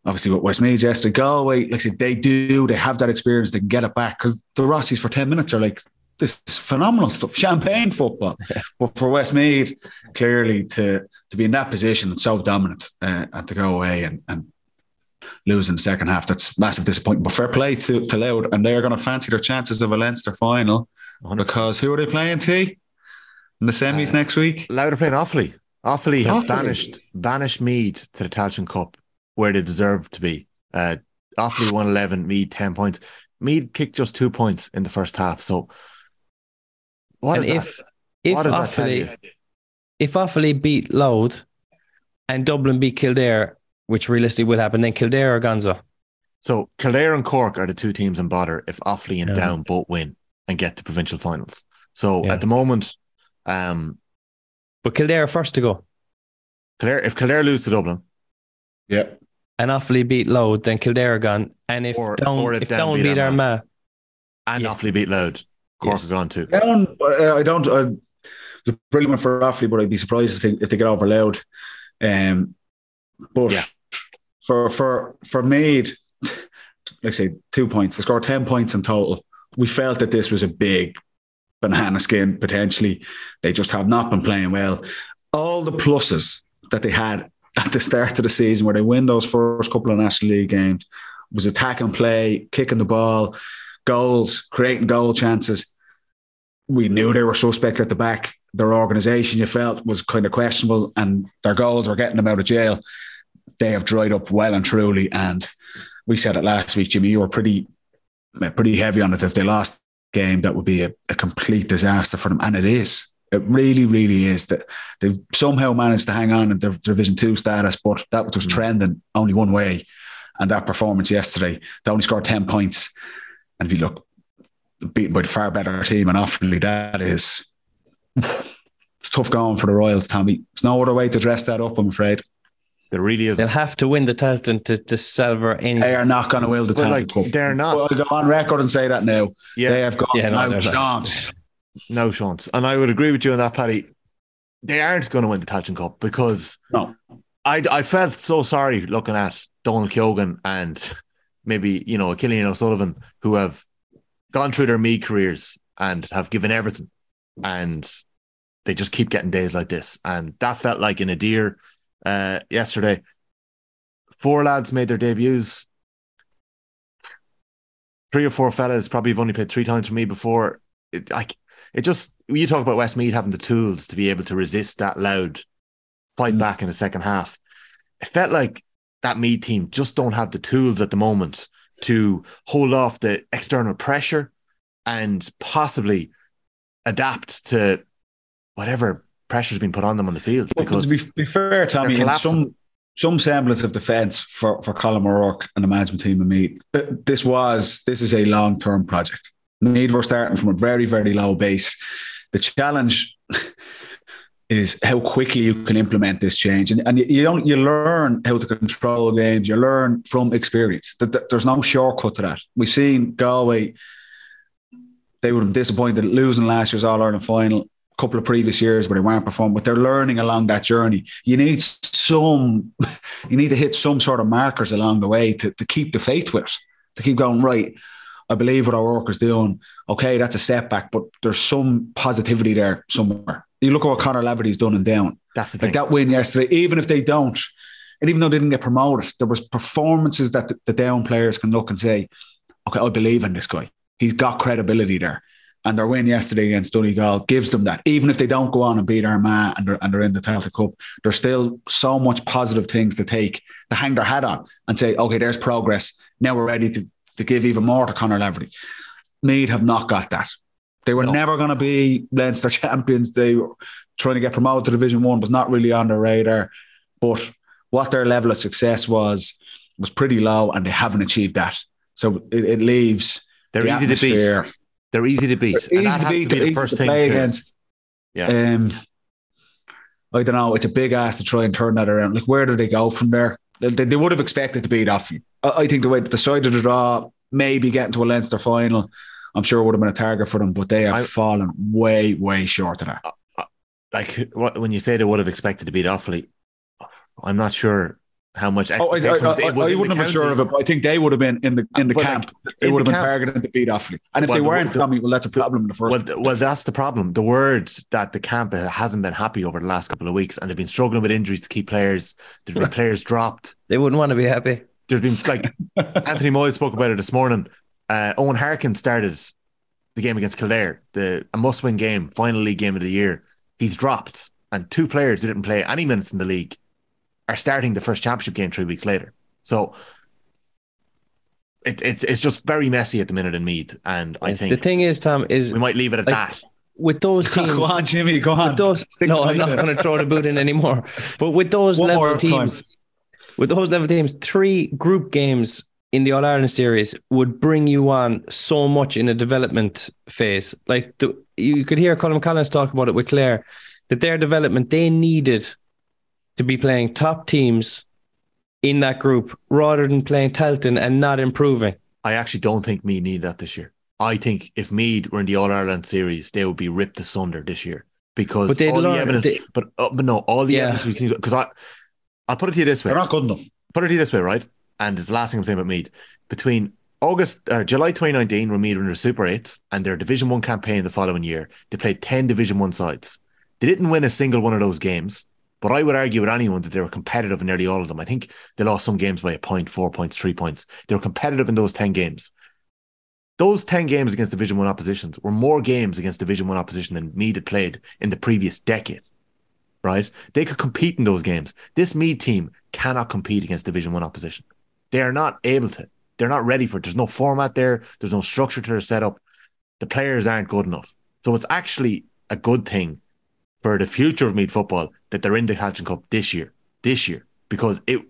Speaker 1: Obviously, with Westmeath yesterday, Galway, like I said, they do, they have that experience, they can get it back because the Rossies for 10 minutes are like, this is phenomenal stuff, champagne football. [LAUGHS] but for Westmeath, clearly to to be in that position and so dominant uh, and to go away and, and lose in the second half, that's massive disappointment. But fair play to, to Louth, and they're going to fancy their chances of a Leinster final because who are they playing, T? In the semis
Speaker 6: Uh,
Speaker 1: next week?
Speaker 6: Louder playing Offaly. Offaly have
Speaker 1: Offaly.
Speaker 6: banished banished Meath to the Tailteann Cup where they deserve to be. Uh, Offaly won 11, Meath 10 points. Meath kicked just two points in the first half. So, what
Speaker 7: and if
Speaker 6: that?
Speaker 7: if
Speaker 6: What does that tell
Speaker 7: Offaly if Offaly beat Louth and Dublin beat Kildare, which realistically will happen, then Kildare or Gonzo.
Speaker 6: So, Kildare and Cork are the two teams in bother if Offaly and
Speaker 7: Yeah.
Speaker 6: Down both win and get to provincial finals. So,
Speaker 7: Yeah.
Speaker 6: at the moment, um,
Speaker 7: But Kildare first to go.
Speaker 6: Kildare, if Kildare lose to Dublin,
Speaker 1: Yeah.
Speaker 7: And Offaly beat Louth, then Kildare are gone. And if
Speaker 6: Or-
Speaker 7: Down
Speaker 6: or if
Speaker 7: if
Speaker 6: Down
Speaker 7: Down
Speaker 6: beat
Speaker 7: beat
Speaker 6: Armagh.
Speaker 7: Armagh,
Speaker 6: and
Speaker 7: Yeah.
Speaker 6: Offaly beat Louth, Cork
Speaker 7: Yes.
Speaker 6: are gone too.
Speaker 1: Down, uh, I don't. Uh, the brilliant one for Offaly, but I'd be surprised if they, if they get over Louth. Um, but
Speaker 6: Yeah.
Speaker 1: For for for Meath, like say, two points. They scored ten points in total. We felt that this was a big banana skin potentially. They just have not been playing well. All the pluses that they had [LAUGHS] at the start of the season, where they win those first couple of National League games, was attack and play, kicking the ball, goals, creating goal chances we knew they were suspect at the back. Their organisation, you felt, was kind of questionable, and their goals were getting them out of jail. They have dried up well and truly. And we said it last week, Jimmy. You were pretty, uh, pretty heavy on it. If they lost the game, that would be a, a complete disaster for them, and it is. It really, really is. That they've somehow managed to hang on in their Division Two status, but that was trending only one way. And that performance yesterday, they only scored ten points. And if you look, beaten by the far better team and Offaly, that is [SIGHS] it's tough going for the Royals, Tommy. There's no other way to dress that up, I'm afraid.
Speaker 6: There really is.
Speaker 7: they'll have to win the Tailteann to, to salver any.
Speaker 1: They are not going to win the
Speaker 6: Well,
Speaker 1: Tailteann
Speaker 6: like,
Speaker 1: Cup.
Speaker 6: they're not.
Speaker 1: Well, I'll go on record and say that now.
Speaker 6: Yeah.
Speaker 1: They have got
Speaker 7: Yeah, no,
Speaker 1: no,
Speaker 7: they're not.
Speaker 1: chance.
Speaker 6: No chance. And I would agree with you on that, Paddy. They aren't going to win the Tailteann Cup because
Speaker 1: No.
Speaker 6: I, I felt so sorry looking at Donal Keogan and maybe, you know, Cillian O'Sullivan who have gone through their Meath careers and have given everything. And they just keep getting days like this. And that felt like in a deer uh, yesterday. Four lads made their debuts. Three or four fellas probably have only played three times for Meath before. It, I, it just you talk about Westmeath having the tools to be able to resist that Louth fight
Speaker 1: Mm.
Speaker 6: back in the second half. It felt like that Meath team just don't have the tools at the moment to hold off the external pressure and possibly adapt to whatever pressure's been put on them on the field.
Speaker 1: But
Speaker 6: Because
Speaker 1: to be, be fair, Tommy, in some some semblance of defence for, for Colm O'Rourke and the management team and Meath, uh, this was this is a long term project. Meath were starting from a very very low base. The challenge [LAUGHS] is how quickly you can implement this change, and, and you, don't you learn how to control games. You learn from experience. That that there's no shortcut to that. We've seen Galway. They would have disappointed losing last year's All Ireland final couple of previous years where they weren't performing, but they're learning along that journey. You need some, [LAUGHS] you need to hit some sort of markers along the way to, to keep the faith with it, to keep going, right, I believe what our work is doing. Okay, that's a setback, but there's some positivity there somewhere. You look at what Conor Laverty's done and down.
Speaker 6: that's the thing.
Speaker 1: Like that win yesterday, even if they don't, and even though they didn't get promoted, there was performances that the, the down players can look and say, okay, I believe in this guy. He's got credibility there. And their win yesterday against Donegal gives them that. Even if they don't go on and beat Armagh and they're, and they're in the Tailteann Cup, there's still so much positive things to take, to hang their hat on and say, okay, there's progress. Now we're ready to, to give even more to Conor Laverty. Meath have not got that. They were
Speaker 6: No.
Speaker 1: never going to be Leinster [LAUGHS] champions. They were trying to get promoted to Division One was not really on their radar. But what their level of success was was pretty low, and they haven't achieved that. So it, it leaves
Speaker 6: They're
Speaker 1: the
Speaker 6: easy to beat. They're easy to beat.
Speaker 1: They're easy to beat.
Speaker 6: be
Speaker 1: They're
Speaker 6: the
Speaker 1: easy
Speaker 6: first
Speaker 1: to
Speaker 6: thing
Speaker 1: play
Speaker 6: too.
Speaker 1: against.
Speaker 6: Yeah.
Speaker 1: Um, I don't know. It's a big ask to try and turn that around. Like, where do they go from there? They, they, would have expected to beat off. I, think the way the side of the draw, maybe getting to a Leinster final, I'm sure would have been a target for them, but they have
Speaker 6: I-
Speaker 1: fallen way, way short of that.
Speaker 6: like what, when you say they would have expected to beat Offaly, I'm not sure how much.
Speaker 1: Oh, I, I,
Speaker 6: expectation
Speaker 1: I, I wouldn't have been sure of it, but I think they would have been in the in the
Speaker 6: But, like,
Speaker 1: camp. they
Speaker 6: in
Speaker 1: would have
Speaker 6: the
Speaker 1: been
Speaker 6: camp-
Speaker 1: targeted to beat Offaly. And if
Speaker 6: Well,
Speaker 1: they
Speaker 6: the-
Speaker 1: weren't,
Speaker 6: the-
Speaker 1: Tommy, well, that's a problem in the first.
Speaker 6: Well, th- well, that's the problem. The word that the camp hasn't been happy over the last couple of weeks, and they've been struggling with injuries to keep players. There's been [LAUGHS] players dropped.
Speaker 7: They wouldn't want to be happy.
Speaker 6: There's been like [LAUGHS] Anthony Moyle spoke about it this morning. Uh, Owen Harkin started the game against Kildare, the a must-win game, final league game of the year. He's dropped, and two players who didn't play any minutes in the league are starting the first championship game three weeks later. So it, it's it's just very messy at the minute in Meath, and I think the
Speaker 7: thing is, Tom, is
Speaker 6: we might leave it at
Speaker 7: like,
Speaker 6: that.
Speaker 7: with those teams. [LAUGHS]
Speaker 1: go on, Jimmy, go on.
Speaker 7: those, no, I'm not going to throw the boot in anymore. But with those
Speaker 1: One
Speaker 7: level
Speaker 1: more time.
Speaker 7: teams, with those level teams, three group games in the All Ireland series would bring you on so much in a development phase. Like the, you could hear Colm Collins talk about it with Clare, that their development they needed to be playing top teams in that group rather than playing Tailteann and not improving.
Speaker 6: I actually don't think Meath need that this year. I think if Meath were in the All Ireland series, they would be ripped asunder this year because
Speaker 7: But they'd
Speaker 6: all the evidence.
Speaker 7: they-
Speaker 6: but uh, but no, all the
Speaker 7: Yeah.
Speaker 6: evidence we've seen. Because I, I'll put it to you this way.
Speaker 1: They're not good enough.
Speaker 6: Put it to you this way, right? And it's the last thing I'm saying about Meath. Between August or July 2019, when Meath were in their Super Eights and their Division One campaign the following year, they played 10 Division One sides. They didn't win a single one of those games, but I would argue with anyone that they were competitive in nearly all of them. I think they lost some games by a point, four points, three points. They were competitive in those 10 games. Those 10 games against Division One oppositions were more games against Division One opposition than Meath had played in the previous decade. Right? They could compete in those games. This Meath team cannot compete against Division One opposition. They are not able to. They're not ready for it. There's no format there. There's no structure to their setup. The players aren't good enough. So it's actually a good thing for the future of Meath football that they're in the Tailteann Cup this year. This year. Because it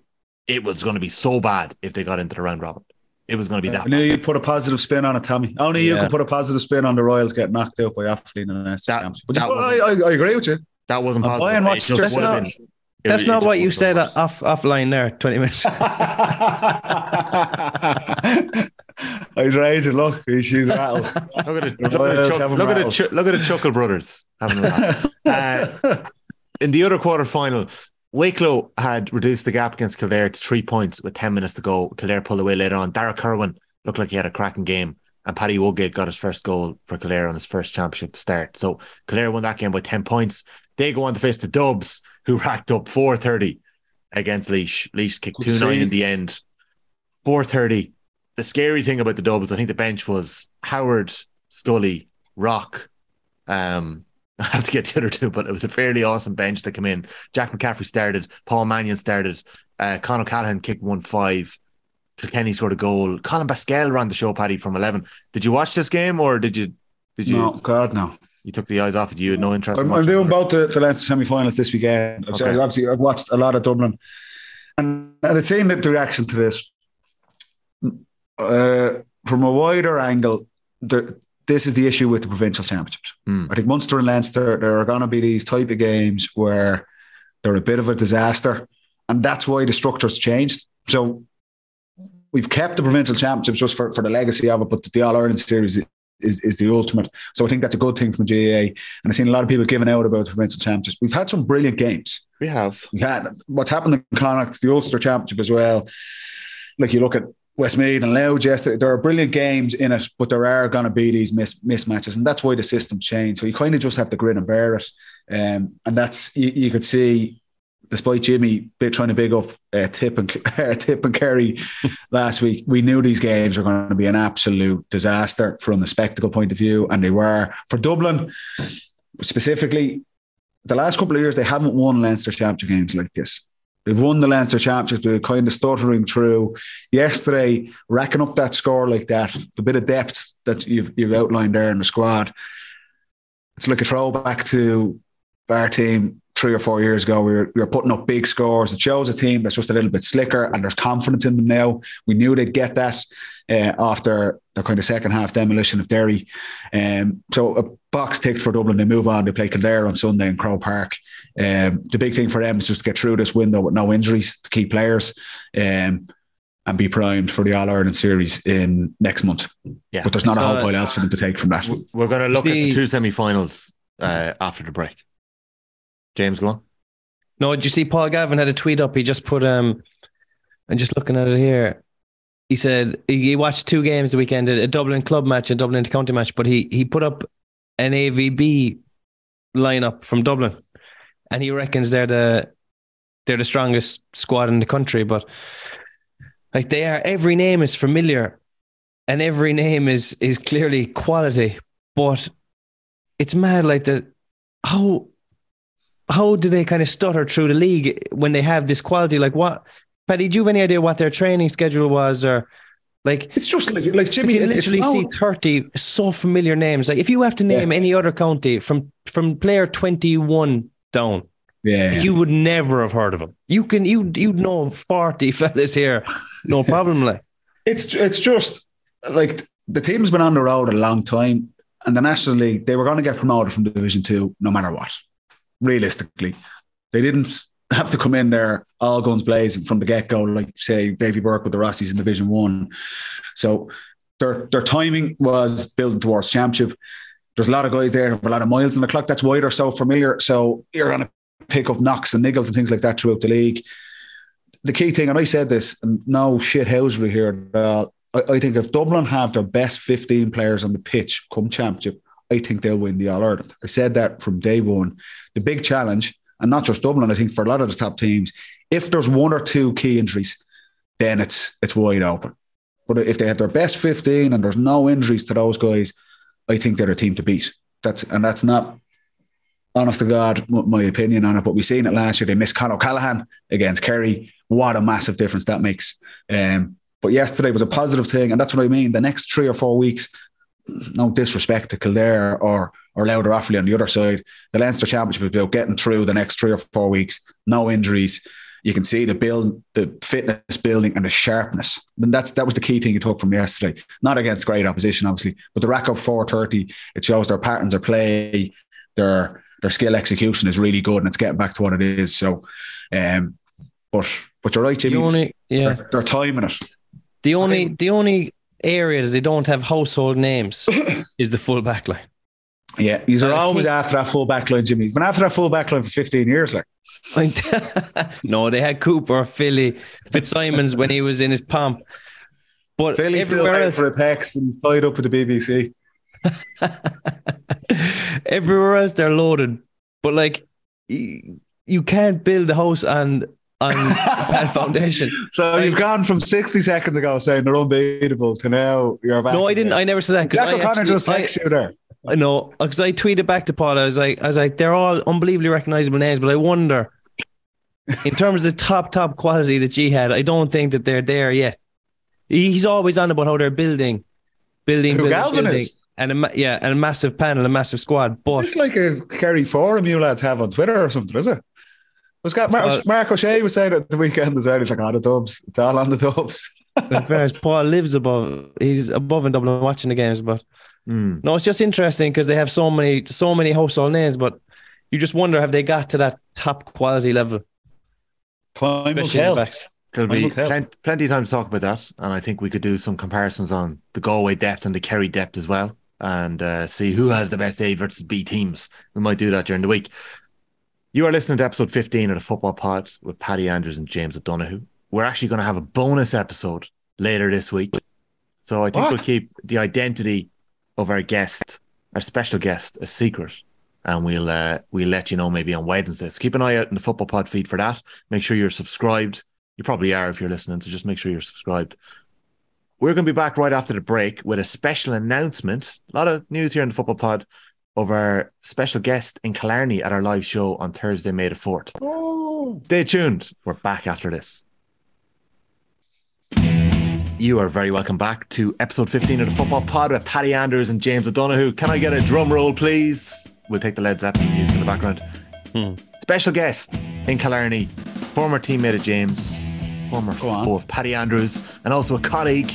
Speaker 6: it was going to be so bad if they got into the round robin. It was going to be
Speaker 1: I
Speaker 6: that.
Speaker 1: knew you'd put a positive spin on it, Tommy. Only you
Speaker 7: Yeah.
Speaker 1: can put a positive spin on the Royals getting knocked out by Offaly in the next
Speaker 6: That-
Speaker 1: championship. But
Speaker 6: that
Speaker 1: I,
Speaker 6: wasn't-
Speaker 1: I, I agree with you.
Speaker 6: That wasn't
Speaker 1: I'm
Speaker 6: possible.
Speaker 1: buying
Speaker 6: It
Speaker 1: what's
Speaker 6: just
Speaker 1: just
Speaker 6: would have
Speaker 7: not-
Speaker 6: been- it-
Speaker 7: That's
Speaker 6: it
Speaker 7: not
Speaker 6: just
Speaker 7: what you said
Speaker 6: been worse.
Speaker 7: off offline there, 20 minutes.
Speaker 1: I tried to look. She's rattled. [LAUGHS]
Speaker 6: Look at it. Look
Speaker 1: Royals
Speaker 6: at the Chuck, look at the
Speaker 1: rattled.
Speaker 6: Look at the Chuckle brothers having a laugh. [LAUGHS] Uh, in the other quarter final, Wicklow had reduced the gap against Kildare to three points with 10 minutes to go. Kildare pulled away later on. Darragh Kirwan looked like he had a cracking game, and Paddy Woodgate got his first goal for Kildare on his first championship start. So Kildare won that game by 10 points. They go on to face the Dubs, who racked up 430 against Laois. Laois kicked 2 9 in the end. 430. The scary thing about the Dubs, I think the bench was Howard, Scully, Rock. Um, [LAUGHS] I have to get the other two, but it was a fairly awesome bench that came in. Jack McCaffrey started, Paul Mannion started, uh, Con O'Callaghan kicked one five, Kilkenny scored a goal. Colin Pascal ran the show, Paddy, from eleven. Did you watch this game or did you? Did you?
Speaker 1: No, God, no.
Speaker 6: You took the eyes off it. You had no interest. in
Speaker 1: I'm, I'm doing both the, the Leinster semi-finals this weekend. So
Speaker 6: Okay.
Speaker 1: obviously, I've watched a lot of Dublin, and, and it's seen the reaction to this uh, from a wider angle. The, this is the issue with the provincial championships.
Speaker 6: Hmm.
Speaker 1: I think Munster and Leinster there are going to be these type of games where they're a bit of a disaster, and that's why the structure's changed. So we've kept the provincial championships just for, for the legacy of it, but the All Ireland series is, is the ultimate. So I think that's a good thing from GAA. And I've seen a lot of people giving out about the provincial championships. We've had some brilliant games.
Speaker 6: We have.
Speaker 1: We had what's happened in Connacht, the Ulster Championship as well. Like you look at Westmeath and Louth yesterday, there are brilliant games in it, but there are going to be these mis- mismatches, and that's why the system changed. So you kind of just have to grin and bear it. Um, and that's you, you could see, despite Jimmy bit trying to big up uh, Tipp and [LAUGHS] Tipp and Kerry [LAUGHS] last week, we knew these games were going to be an absolute disaster from a spectacle point of view, and they were for Dublin specifically the last couple of years, they haven't won Leinster Championship games like this. They've won the Leinster Championship, they're kind of stuttering through. Yesterday, racking up that score like that, the bit of depth that you've you've outlined there in the squad, it's like a throwback to our team three or four years ago. We were, we were putting up big scores. It shows a team that's just a little bit slicker and there's confidence in them now. We knew they'd get that uh, after their kind of second half demolition of Derry. Um, so a box ticked for Dublin. They move on. They play Kildare on Sunday in Croke Park. Um, the big thing for them is just to get through this window with no injuries to key players um, and be primed for the All Ireland series in next month.
Speaker 6: Yeah.
Speaker 1: But there's not a whole pile else for them to take from that.
Speaker 6: We're going to look at the
Speaker 7: The-
Speaker 6: two semi-finals uh, after the break. James, go on.
Speaker 7: No, did you see Paul Galvin had a tweet up? He just put um I'm just looking at it here. He said he watched two games the weekend, a Dublin club match and Dublin county match, but he he put up an AVB lineup from Dublin. And he reckons they're the they're the strongest squad in the country. But like they are every name is familiar and every name is is clearly quality. But it's mad like that how how do they kind of stutter through the league when they have this quality? Like what Paddy, do you have any idea what their training schedule was or like
Speaker 1: It's just like like Jimmy.
Speaker 7: you literally see 30 so familiar names. Like if you have to name
Speaker 1: Yeah.
Speaker 7: any other county from from player 21 down,
Speaker 1: yeah.
Speaker 7: you would never have heard of them. You can you you'd know 40 [LAUGHS] fellas here, no problem. Like
Speaker 1: It's it's just like the team's been on the road a long time, and the National League they were going to get promoted from Division Two no matter what. Realistically, they didn't have to come in there all guns blazing from the get go, like say Davy Burke with the Rossies in Division One. So their their timing was building towards championship. There's a lot of guys there have a lot of miles on the clock. That's why they're so familiar. So you're going to pick up knocks and niggles and things like that throughout the league. The key thing, and I said this, and no shit housery here. Uh, I, I think if Dublin have their best 15 players on the pitch come championship, I think they'll win the All Ireland. I said that from day one. The big challenge, and not just Dublin, I think for a lot of the top teams, if there's one or two key injuries, then it's it's wide open. But if they have their best 15 and there's no injuries to those guys, I think they're a team to beat. That's and that's not honest to God, my opinion on it. But we seen it last year. They missed Con O'Callaghan against Kerry. What a massive difference that makes. Um, but yesterday was a positive thing, and that's what I mean. The next three or four weeks, no disrespect to Kildare or or Louder Offaly on the other side, the Leinster Championship is about getting through the next three or four weeks. No injuries. You can see the build, the fitness building, and the sharpness. And that's that was the key thing you took from yesterday. Not against great opposition, obviously, but the rack up 430. It shows their patterns of play, their their skill execution is really good, and it's getting back to what it is. So, um, but but you're right,
Speaker 7: the
Speaker 1: Jimmy.
Speaker 7: only yeah
Speaker 1: They're, they're timing it.
Speaker 7: the only the only area that they don't have household names [COUGHS] is the full back line.
Speaker 1: Yeah, these are always after that full back line, Jimmy. Been after that full back line for 15 years, like. [LAUGHS]
Speaker 7: No, they had Cooper, Philly, Fitzsimons when he was in his pomp. But
Speaker 1: Philly's still
Speaker 7: everywhere else,
Speaker 1: for a text when he's tied up with the BBC. [LAUGHS]
Speaker 7: everywhere else they're loaded. But like, you, you can't build a house on on foundation.
Speaker 1: So
Speaker 7: Like-
Speaker 1: you've gone from 60 seconds ago saying they're unbeatable to now you're back.
Speaker 7: No, I didn't. I never said that because
Speaker 1: Jack
Speaker 7: I
Speaker 1: O'Connor
Speaker 7: actually-
Speaker 1: just texted you there.
Speaker 7: I know because I tweeted back to Paul. I was like, I was like, they're all unbelievably recognizable names, but I wonder, in terms of the top top quality that G had, I don't think that they're there yet. He's always on about how they're building, building,
Speaker 1: Who
Speaker 7: building, building, and a yeah, and a massive panel, a massive squad. But
Speaker 1: It's like a Kerry forum you lads have on Twitter or something, is it? Was got Mar-
Speaker 7: Uh,
Speaker 1: Mark O'Shea was saying at the weekend as well. He's like, oh, the dubs. It's all on the dubs.
Speaker 7: in fairness, Paul lives above. He's above in Dublin watching the games, but.
Speaker 6: Hmm.
Speaker 7: No, it's just interesting because they have so many, so many household names, but you just wonder have they got to that top quality level,
Speaker 1: Time will tell.
Speaker 7: the backs.
Speaker 6: There'll be
Speaker 1: will
Speaker 6: plen- plenty of time to talk about that, and I think we could do some comparisons on the Galway depth and the Kerry depth as well, and uh, see who has the best A versus B teams. We might do that during the week. You are listening to episode 15 of the Football Pod with Paddy Andrews and James O'Donoghue. We're actually going to have a bonus episode later this week, so I think
Speaker 1: What?
Speaker 6: we'll keep the identity of our guest, our special guest, a secret. And we'll uh, we'll let you know maybe on Wednesday. So keep an eye out in the Football Pod feed for that. Make sure you're subscribed. You probably are if you're listening, so just make sure you're subscribed. We're going to be back right after the break with a special announcement. A lot of news here in the Football Pod of our special guest in Killarney at our live show on Thursday, May the 4th.
Speaker 1: Oh.
Speaker 6: Stay tuned. We're back after this. You are very welcome back to episode 15 of the Football Pod with Paddy Andrews and James O'Donoghue. Can I get a drum roll, please? We'll take the Led Zeppelin music in the background.
Speaker 7: Hmm.
Speaker 6: Special guest in Killarney, former teammate of James, former
Speaker 1: Go
Speaker 6: foe of Paddy Andrews, and also a colleague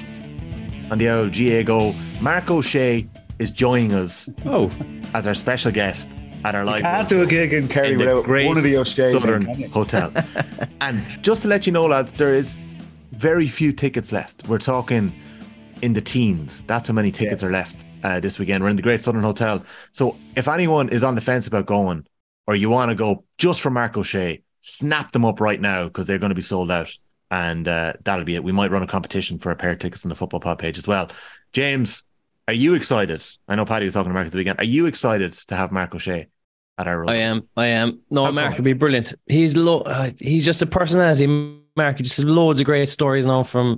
Speaker 6: on the old GAAGO. Mark O'Shea is joining us
Speaker 7: Oh,
Speaker 6: as our special guest at our live
Speaker 1: Can't do a gig in Kerry
Speaker 6: in the
Speaker 1: without
Speaker 6: great
Speaker 1: one of the O'Shea's.
Speaker 6: Southern? Hotel. [LAUGHS] and just to let you know, lads, there is very few tickets left. We're talking in the teens. That's how many tickets are left uh, this weekend. We're in the Great Southern Hotel. So if anyone is on the fence about going, or you want to go just for Mark O'Shea, snap them up right now because they're going to be sold out. And uh, that'll be it. We might run a competition for a pair of tickets on the football pod page as well. James, are you excited? I know Paddy was talking to Mark at the weekend. Are you excited to have Mark O'Shea at our Role?
Speaker 7: I am. I am. No,
Speaker 6: How
Speaker 7: Mark would be brilliant. He's lo- uh, He's just a personality. Mark he just has loads of great stories now from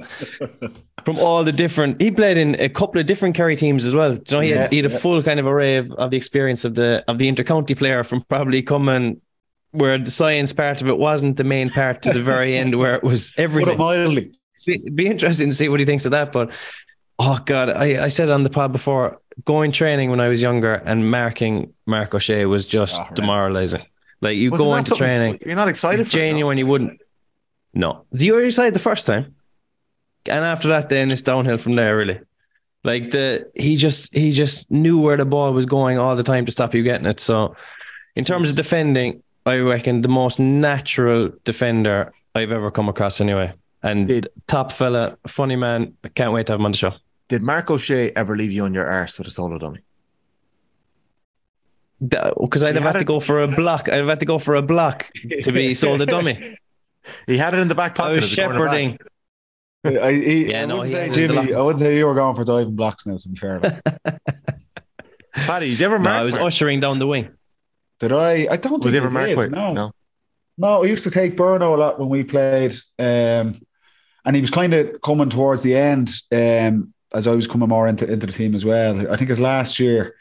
Speaker 7: [LAUGHS] from all the different. He played in a couple of different Kerry teams as well. Know, he had,
Speaker 1: Yeah,
Speaker 7: he had a full kind of array of, of the experience of the of the intercounty player from probably coming where the science part of it wasn't the main part to the very [LAUGHS] end where it was
Speaker 1: Put it
Speaker 7: everything.
Speaker 1: mildly.
Speaker 7: Be, be interesting to see what he thinks of that. But oh god, I, I said on the pod before, going training when I was younger and marking Mark O'Shea was just
Speaker 1: Oh,
Speaker 7: demoralizing. Like you
Speaker 6: Wasn't
Speaker 7: go into training,
Speaker 6: You're not excited for it, no?
Speaker 7: genuine, you wouldn't. No, you were excited the first time, and after that, then it's downhill from there. Really, like the he just he just knew where the ball was going all the time to stop you getting it. So, in terms of defending, I reckon the most natural defender I've ever come across, anyway. And
Speaker 6: Did-
Speaker 7: top fella, funny man. I can't wait to have him on the show.
Speaker 6: Did Mark O'Shea ever leave you on your arse with a solo dummy?
Speaker 7: Because I'd
Speaker 6: He
Speaker 7: have
Speaker 6: had
Speaker 7: had to go for a block. I'd have had to go for a block to be [LAUGHS] sold a dummy.
Speaker 6: He had it in the back pocket.
Speaker 7: I
Speaker 6: pocket.
Speaker 7: was
Speaker 6: as a cornerback.
Speaker 7: shepherding.
Speaker 1: I, he,
Speaker 7: Yeah,
Speaker 1: I
Speaker 7: no,
Speaker 1: wouldn't say Jimmy. I wouldn't say you were going for diving blocks now. To be fair, like. [LAUGHS]
Speaker 6: Paddy, did you ever
Speaker 7: No. I was
Speaker 6: Mark?
Speaker 7: ushering down the wing.
Speaker 1: did I? I don't.
Speaker 6: Was he
Speaker 1: think
Speaker 6: ever
Speaker 1: I
Speaker 6: marked
Speaker 1: did. No.
Speaker 6: no.
Speaker 1: No, I used to take Burno a lot when we played, um, and he was kind of coming towards the end um, as I was coming more into into the team as well. I think his last year,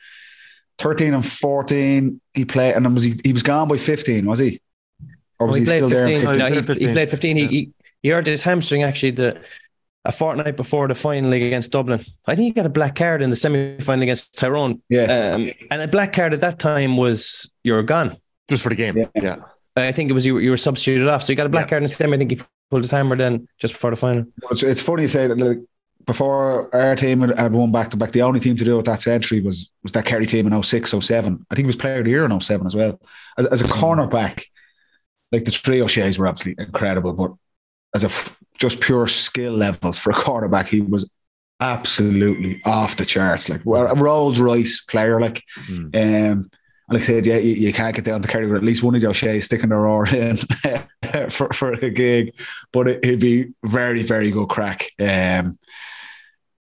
Speaker 1: thirteen and fourteen, he played, and then was he? He was gone by fifteen, was he? Or was
Speaker 7: Oh,
Speaker 1: he, still there?
Speaker 7: 15.
Speaker 1: 15?
Speaker 7: No, he,
Speaker 6: He played
Speaker 7: he
Speaker 6: 15.
Speaker 7: played 15.
Speaker 6: Yeah.
Speaker 7: He, he, he hurt his hamstring actually the a fortnight before the final against Dublin. I think he got a black card in the semi final against Tyrone.
Speaker 1: Yeah,
Speaker 7: Um, and a black card at that time was you're gone.
Speaker 6: Just for the game.
Speaker 1: Yeah.
Speaker 6: Yeah.
Speaker 7: I think it was you, you were substituted off. So you got a black
Speaker 6: Yeah.
Speaker 7: card in the semi. I think he pulled his hammer then just before the final.
Speaker 1: it's, it's funny you say that. Like, before our team had, had won back to back, the only team to do it that century was was that Kerry team in 06, 07. I think he was player of the year in 07 as well. As, as a cornerback, like the three O'Shea's were absolutely incredible, but as a f- just pure skill levels for a quarterback, he was absolutely off the charts. Like a Rolls Royce player, like
Speaker 6: Hmm.
Speaker 1: um, and like I said, yeah, you, you can't get down to Kerry with at least one of the O'Shea's sticking their oar in [LAUGHS] for, for a gig, but it, it'd be very, very good crack. Um,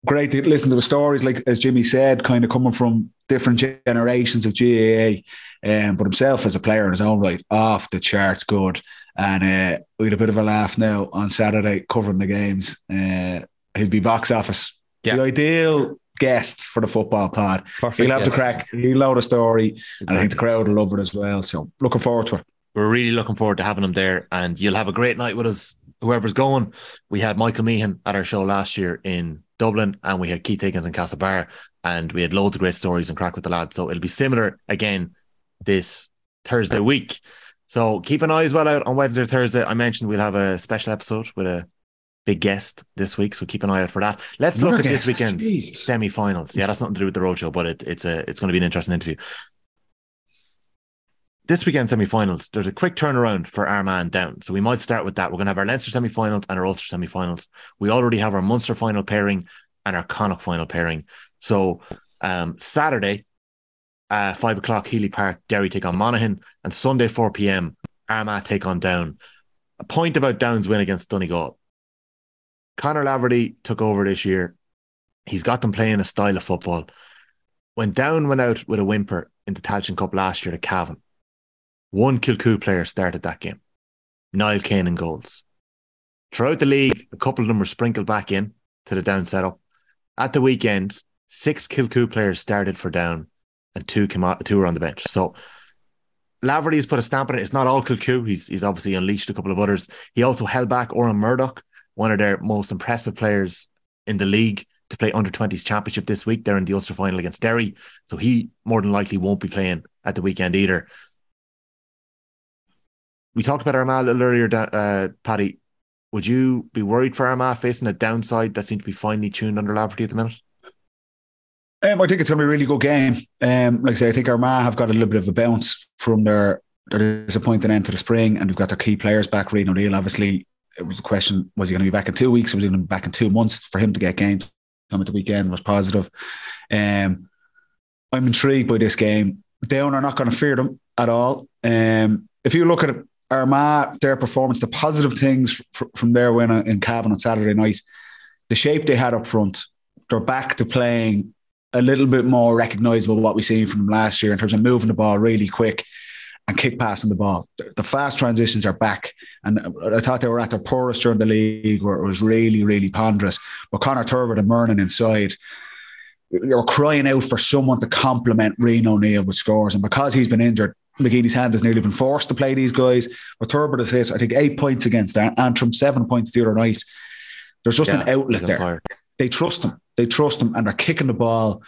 Speaker 1: great to listen to the stories, like as Jimmy said, kind of coming from different generations of GAA, um, but himself as a player in his own right, off the charts good. And uh, we had a bit of a laugh now on Saturday covering the games. Uh, he'd be box office.
Speaker 6: Yeah.
Speaker 1: The ideal guest for the football pod.
Speaker 7: Perfect.
Speaker 1: He'll have the
Speaker 7: yes.
Speaker 1: crack. He'll know the story. And I think the crowd will love it as well. So looking forward to it.
Speaker 6: We're really looking forward to having him there, and you'll have a great night with us. Whoever's going, we had Michael Meehan at our show last year in Dublin, and we had Keith Higgins in Castlebar, and we had loads of great stories and crack with the lads. So it'll be similar again this Thursday week. So keep an eye as well out on Wednesday or Thursday. I mentioned we'll have a special episode with a big guest this week, so keep an eye out for that. Let's
Speaker 1: Another
Speaker 6: look at
Speaker 1: guest.
Speaker 6: this weekend's
Speaker 1: Jesus.
Speaker 6: semi-finals. Yeah, that's nothing to do with the roadshow, but it, it's a it's going to be an interesting interview. This weekend semi-finals, there's a quick turnaround for Armagh down, so we might start with that. We're going to have our Leinster semi-finals and our Ulster semi-finals. We already have our Munster final pairing and our Connacht final pairing. So um, Saturday, uh, five o'clock, Healy Park, Derry take on Monaghan, and Sunday four p.m. Armagh take on Down. A point about Down's win against Donegal. Conor Laverty took over this year. He's got them playing a style of football. When Down went out with a whimper in the Tailteann Cup last year to Cavan, one Kilcoo player started that game. Niall Kane in goals. Throughout the league, a couple of them were sprinkled back in to the Down setup. At the weekend, six Kilcoo players started for Down and two came out, two were on the bench. So Laverty has put a stamp on it. It's not all Kilcoo. He's he's obviously unleashed a couple of others. He also held back Oran Murdoch, one of their most impressive players in the league, to play under 20s championship this week. They're in the Ulster final against Derry. So he more than likely won't be playing at the weekend either. We talked about Armagh a little earlier, uh, Paddy. Would you be worried for Armagh facing a downside that seems to be finely tuned under Laverty at the minute?
Speaker 1: Um, I think it's going to be a really good game. Um, like I say, I think Armagh have got a little bit of a bounce from their, their disappointing end to the spring, and we've got their key players back. Rian O'Neill, obviously, it was a question: was he going to be back in two weeks? Was he going to be back in two months for him to get games? Come at the weekend was positive. Um, I'm intrigued by this game. Down are not going to fear them. at all. Um, if you look at Armagh, their performance, the positive things f- from their win in Cavan on Saturday night, the shape they had up front, they're back to playing a little bit more recognisable what we seen from them last year in terms of moving the ball really quick and kick passing the ball. The, fast transitions are back. And I thought they were at their poorest during the league where it was really, really ponderous. But Conor Turbitt and Murnin inside, you're crying out for someone to complement Rian O'Neill with scores. And because he's been injured, McGeeney's hand has nearly been forced to play these guys. But Turbitt has hit, I think, eight points against Antrim, seven points the other night. There's just
Speaker 6: Yeah,
Speaker 1: an outlet there.
Speaker 6: fire.
Speaker 1: They trust him. They trust him, and they're kicking the ball.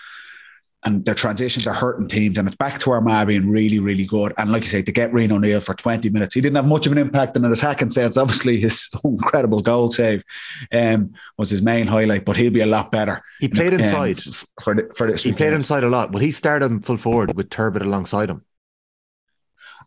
Speaker 1: And their transitions are hurting teams, and it's back to Armagh being really, really good. And like you say, to get Rian O'Neill for 20 minutes, he didn't have much of an impact in an attacking sense. [LAUGHS] Obviously, his [LAUGHS] incredible goal save um, was his main highlight, but he'll be a lot better.
Speaker 6: He played
Speaker 1: um,
Speaker 6: inside.
Speaker 1: f- for, for this.
Speaker 6: He played inside a lot, but he started him full forward with Turbitt alongside him.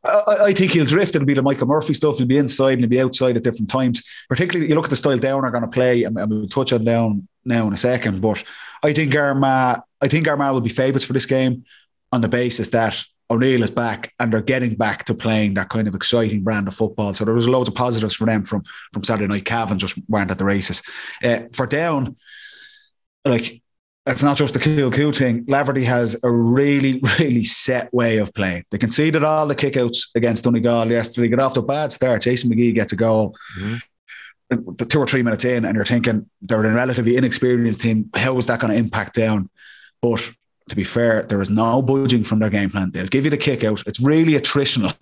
Speaker 1: I, I think he'll drift. It'll be the Michael Murphy stuff. He'll be inside and he'll be outside at different times. Particularly, you look at the style Down are going to play, and, and we'll touch on Down now in a second. But I think Armagh, I think Armagh will be favourites for this game on the basis that O'Neill is back and they're getting back to playing that kind of exciting brand of football. So there was loads of positives for them from from Saturday night. Cavan just weren't at the races. Uh, for Down, like it's not just the cool cool thing. Laverty has a really, [LAUGHS] really set way of playing. They conceded all the kickouts against Donegal yesterday. Got off to a bad start. Jason McGee gets a goal. Mm-hmm. The two or three minutes in, and you're thinking they're a relatively inexperienced team. How is that going to impact down? But to be fair, there is no budging from their game plan. They'll give you the kick out. It's really attritional.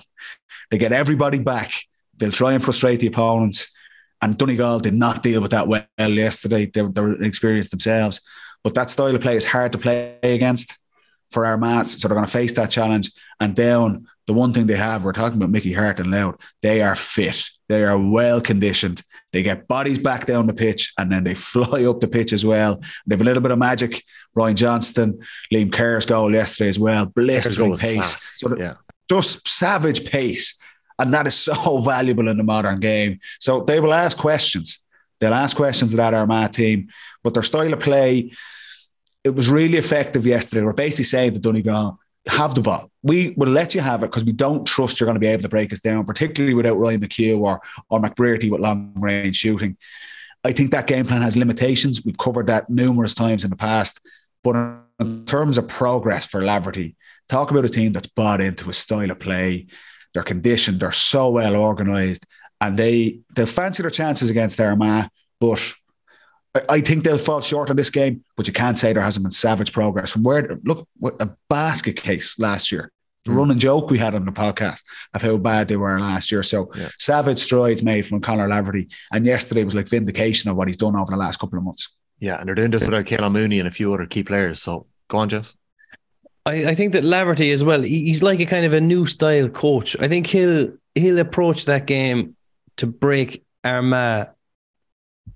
Speaker 1: They get everybody back. They'll try and frustrate the opponents. And Donegal did not deal with that well yesterday. They, they were inexperienced themselves. But that style of play is hard to play against for Armagh. So they're going to face that challenge. And down, the one thing they have, we're talking about Mickey Harte and Louth, they are fit. They are well conditioned. They get bodies back down the pitch and then they fly up the pitch as well. They have a little bit of magic. Ryan Johnston, Liam Kerr's goal yesterday as well. Blistering pace. So
Speaker 6: Yeah.
Speaker 1: just savage pace. And that is so [LAUGHS] valuable in the modern game. So they will ask questions. They'll ask questions that Armagh team, but their style of play, it was really effective yesterday. We're basically saying to Donegal, have the ball. We will let you have it because we don't trust you're going to be able to break us down, particularly without Ryan McHugh or, or McBrearty with long range shooting. I think that game plan has limitations. We've covered that numerous times in the past. But in terms of progress for Laverty, talk about a team that's bought into a style of play. They're conditioned, they're so well organised, and they they fancy their chances against Armagh. But I, I think they'll fall short on this game. But you can't say there hasn't been savage progress from where look what a basket case last year. The hmm. running joke we had on the podcast of how bad they were last year. So
Speaker 6: Yeah.
Speaker 1: savage strides made from Conor Laverty. And yesterday was like vindication of what he's done over the last couple of months.
Speaker 6: Yeah, and they're doing this without Caolan Mooney and a few other key players. So go on, James.
Speaker 7: I, I think that Laverty as well. he- He's like a kind of a new style coach. I think he'll he'll approach that game to break Armagh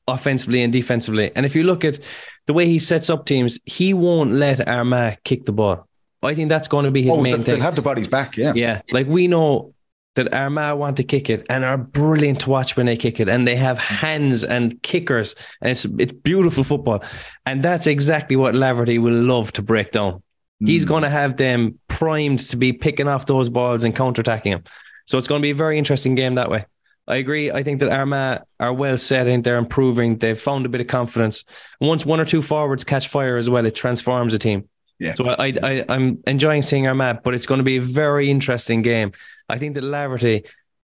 Speaker 7: offensively and defensively. And if you look at the way he sets up teams, he won't let Armagh kick the ball. I think that's going to be his
Speaker 1: oh,
Speaker 7: main
Speaker 1: they'll,
Speaker 7: thing.
Speaker 1: they'll have the bodies back. Yeah.
Speaker 7: Yeah, like we know that Armagh want to kick it and are brilliant to watch when they kick it, and they have hands and kickers, and it's it's beautiful football, and that's exactly what Laverty will love to break down. He's
Speaker 1: Mm.
Speaker 7: going to have them primed to be picking off those balls and counterattacking them. So it's going to be a very interesting game that way. I agree. I think that Armagh are well set. I think they're improving. They've found a bit of confidence. Once one or two forwards catch fire as well, it transforms a team.
Speaker 1: Yeah.
Speaker 7: So I, I, I'm enjoying seeing Armagh, but it's going to be a very interesting game. I think that Laverty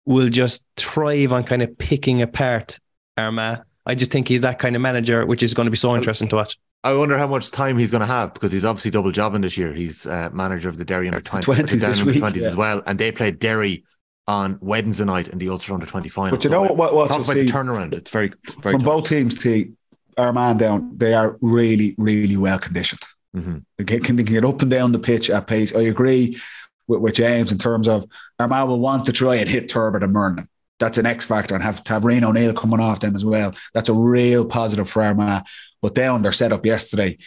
Speaker 7: will just thrive on kind of picking apart Armagh. I just think he's that kind of manager, which is going to be so interesting to watch.
Speaker 6: I wonder how much time he's going to have because he's obviously double jobbing this year. He's uh, manager of the Derry under 20, [LAUGHS]
Speaker 1: 20s this week,
Speaker 6: 20s
Speaker 1: yeah.
Speaker 6: as well. And they played Derry on Wednesday night in the Ulster under 20 final.
Speaker 1: But you know what- what- what
Speaker 6: talk about the turnaround. It's very, very
Speaker 1: From
Speaker 6: tough.
Speaker 1: both teams, T, Armagh down, they are really, really well conditioned.
Speaker 6: Mhm.
Speaker 1: They can, they can get up and down the pitch at pace. I agree with, with James in terms of Armagh will want to try and hit Turbitt and Murnin. That's an X factor and have to have Rian O'Neill coming off them as well. That's a real positive for Armagh. But down their setup yesterday,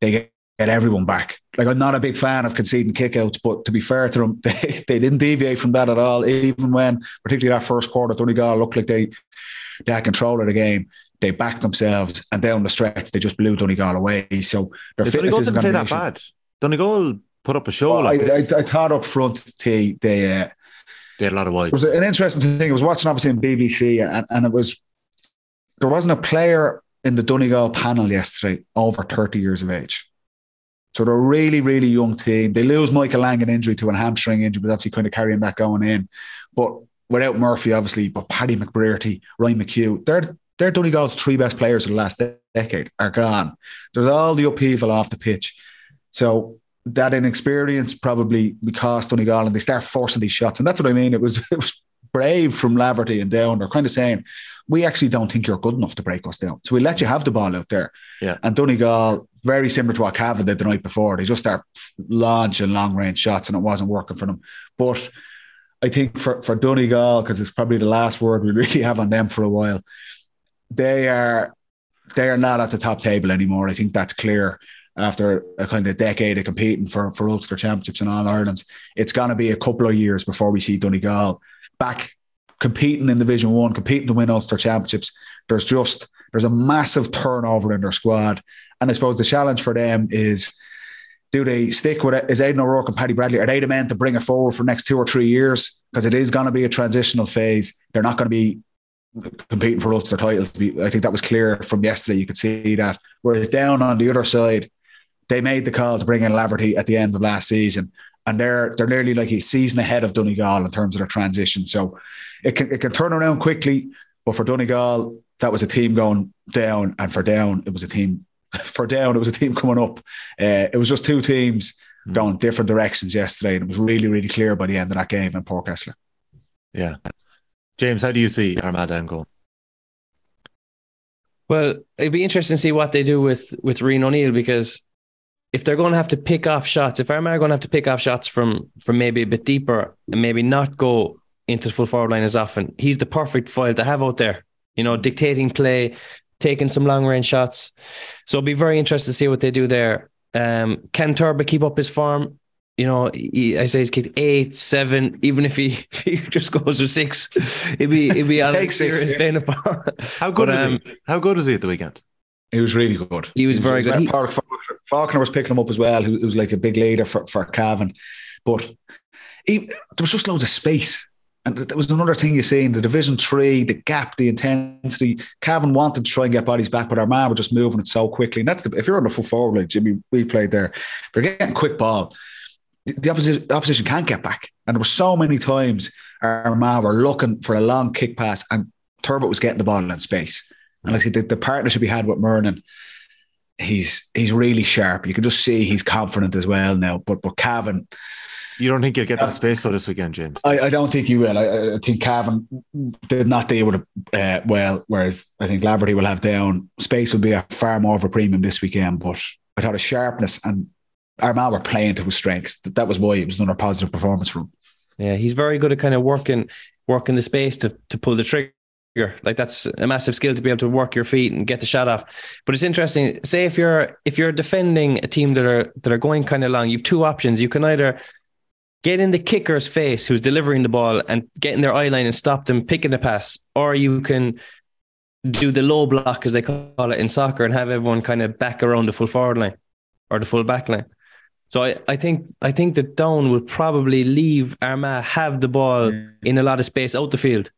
Speaker 1: they get, everyone back. Like I'm not a big fan of conceding kickouts, but to be fair to them, [LAUGHS] they, they didn't deviate from that at all. Even when, particularly that first quarter, Donegal looked like they they had control of the game. They backed themselves, and down the stretch, they just blew Donegal away. So their
Speaker 6: If
Speaker 1: fitness
Speaker 6: Donegal
Speaker 1: isn't
Speaker 6: didn't play that bad. Donegal put up a show.
Speaker 1: Well, I,
Speaker 6: like
Speaker 1: I, I thought up front, T, they, uh,
Speaker 6: they had a lot of
Speaker 1: it was an interesting thing. I was watching obviously in BBC, and, and it was there wasn't a player in the Donegal panel yesterday over 30 years of age. So they're a really, really young team. They lose Michael Langan injury to a hamstring injury, but that's kind of carrying that going in. But without Murphy, obviously, but Paddy McBrearty, Ryan McHugh, they're they're Donegal's three best players of the last de- decade are gone. There's all the upheaval off the pitch. So that inexperience probably cost Donegal and they start forcing these shots. And that's what I mean. It was [LAUGHS] it was brave from Laverty and down. They're kind of saying, we actually don't think you're good enough to break us down. So we let you have the ball out there.
Speaker 6: Yeah.
Speaker 1: And Donegal, very similar to what Cavan did the night before, they just start launching long range shots and it wasn't working for them. But I think for, for Donegal, because it's probably the last word we [LAUGHS] really have on them for a while, they are they are not at the top table anymore. I think that's clear after a kind of decade of competing for, for Ulster Championships and All Irelands. It's going to be a couple of years before we see Donegal back competing in Division One, competing to win Ulster Championships. There's just there's a massive turnover in their squad, and I suppose the challenge for them is. Do they stick with it? Is Aidan O'Rourke and Paddy Bradley? Are they the men to bring it forward for next two or three years? Because it is going to be a transitional phase. They're not going to be competing for Ulster titles. I think that was clear from yesterday. You could see that. Whereas down on the other side, they made the call to bring in Laverty at the end of last season, and they're they're nearly like a season ahead of Donegal in terms of their transition. So it can it can turn around quickly. But for Donegal, that was a team going down, and for down, it was a team. [LAUGHS] For down, it was a team coming up. Uh, it was just two teams going different directions yesterday, and it was really, really clear by the end of that game in Páirc Esler.
Speaker 6: Yeah. James, how do you see Armagh down goal?
Speaker 7: Well, it'd be interesting to see what they do with with Rian O'Neill because if they're going to have to pick off shots, if Armagh are going to have to pick off shots from from maybe a bit deeper and maybe not go into the full forward line as often, he's the perfect foil to have out there. You know, dictating play, taking some long range shots. So it'll be very interesting to see what they do there. Um, can Turbo keep up his form? You know, he, I say he's kicked eight, seven. Even if he, [LAUGHS] if he just goes with six, it'd be it'd be [LAUGHS] on
Speaker 1: Take six,
Speaker 7: serious
Speaker 1: yeah.
Speaker 7: vein of form.
Speaker 6: How good
Speaker 7: But,
Speaker 6: was
Speaker 7: um,
Speaker 6: he? How good was he at the weekend?
Speaker 1: He was really good.
Speaker 7: He was very good. He-
Speaker 1: Park Faulkner, Faulkner was picking him up as well, who, who was like a big leader for, for Cavan. But he, there was just loads of space. And that was another thing you see in the Division Three, the gap, the intensity. Cavan wanted to try and get bodies back, but Armagh were just moving it so quickly. And that's the if you're on the full forward like Jimmy, we played there, they're getting quick ball. The, opposition, the opposition can't get back. And there were so many times Armagh were looking for a long kick pass, and Turbitt was getting the ball in space. And like I said, the, the partnership he had with Murnin, he's he's really sharp. You can just see he's confident as well now. But but Cavan,
Speaker 6: You don't think you'll get that space so this weekend, James?
Speaker 1: I, I don't think you will. I, I think Cavan did not deal with it uh, well, whereas I think Laverty will have down. Space will be a far more of a premium this weekend. But I thought a sharpness and Armagh were playing to his strengths. That, that was why it was another positive performance from him.
Speaker 7: Yeah, he's very good at kind of working working the space to to pull the trigger. Like that's a massive skill to be able to work your feet and get the shot off. But it's interesting. Say if you're if you're defending a team that are that are going kind of long, you've two options. You can either get in the kicker's face who's delivering the ball and get in their eye line and stop them picking the pass, or you can do the low block as they call it in soccer and have everyone kind of back around the full forward line or the full back line. So I, I think I think that Down will probably leave Armagh have the ball in a lot of space out the field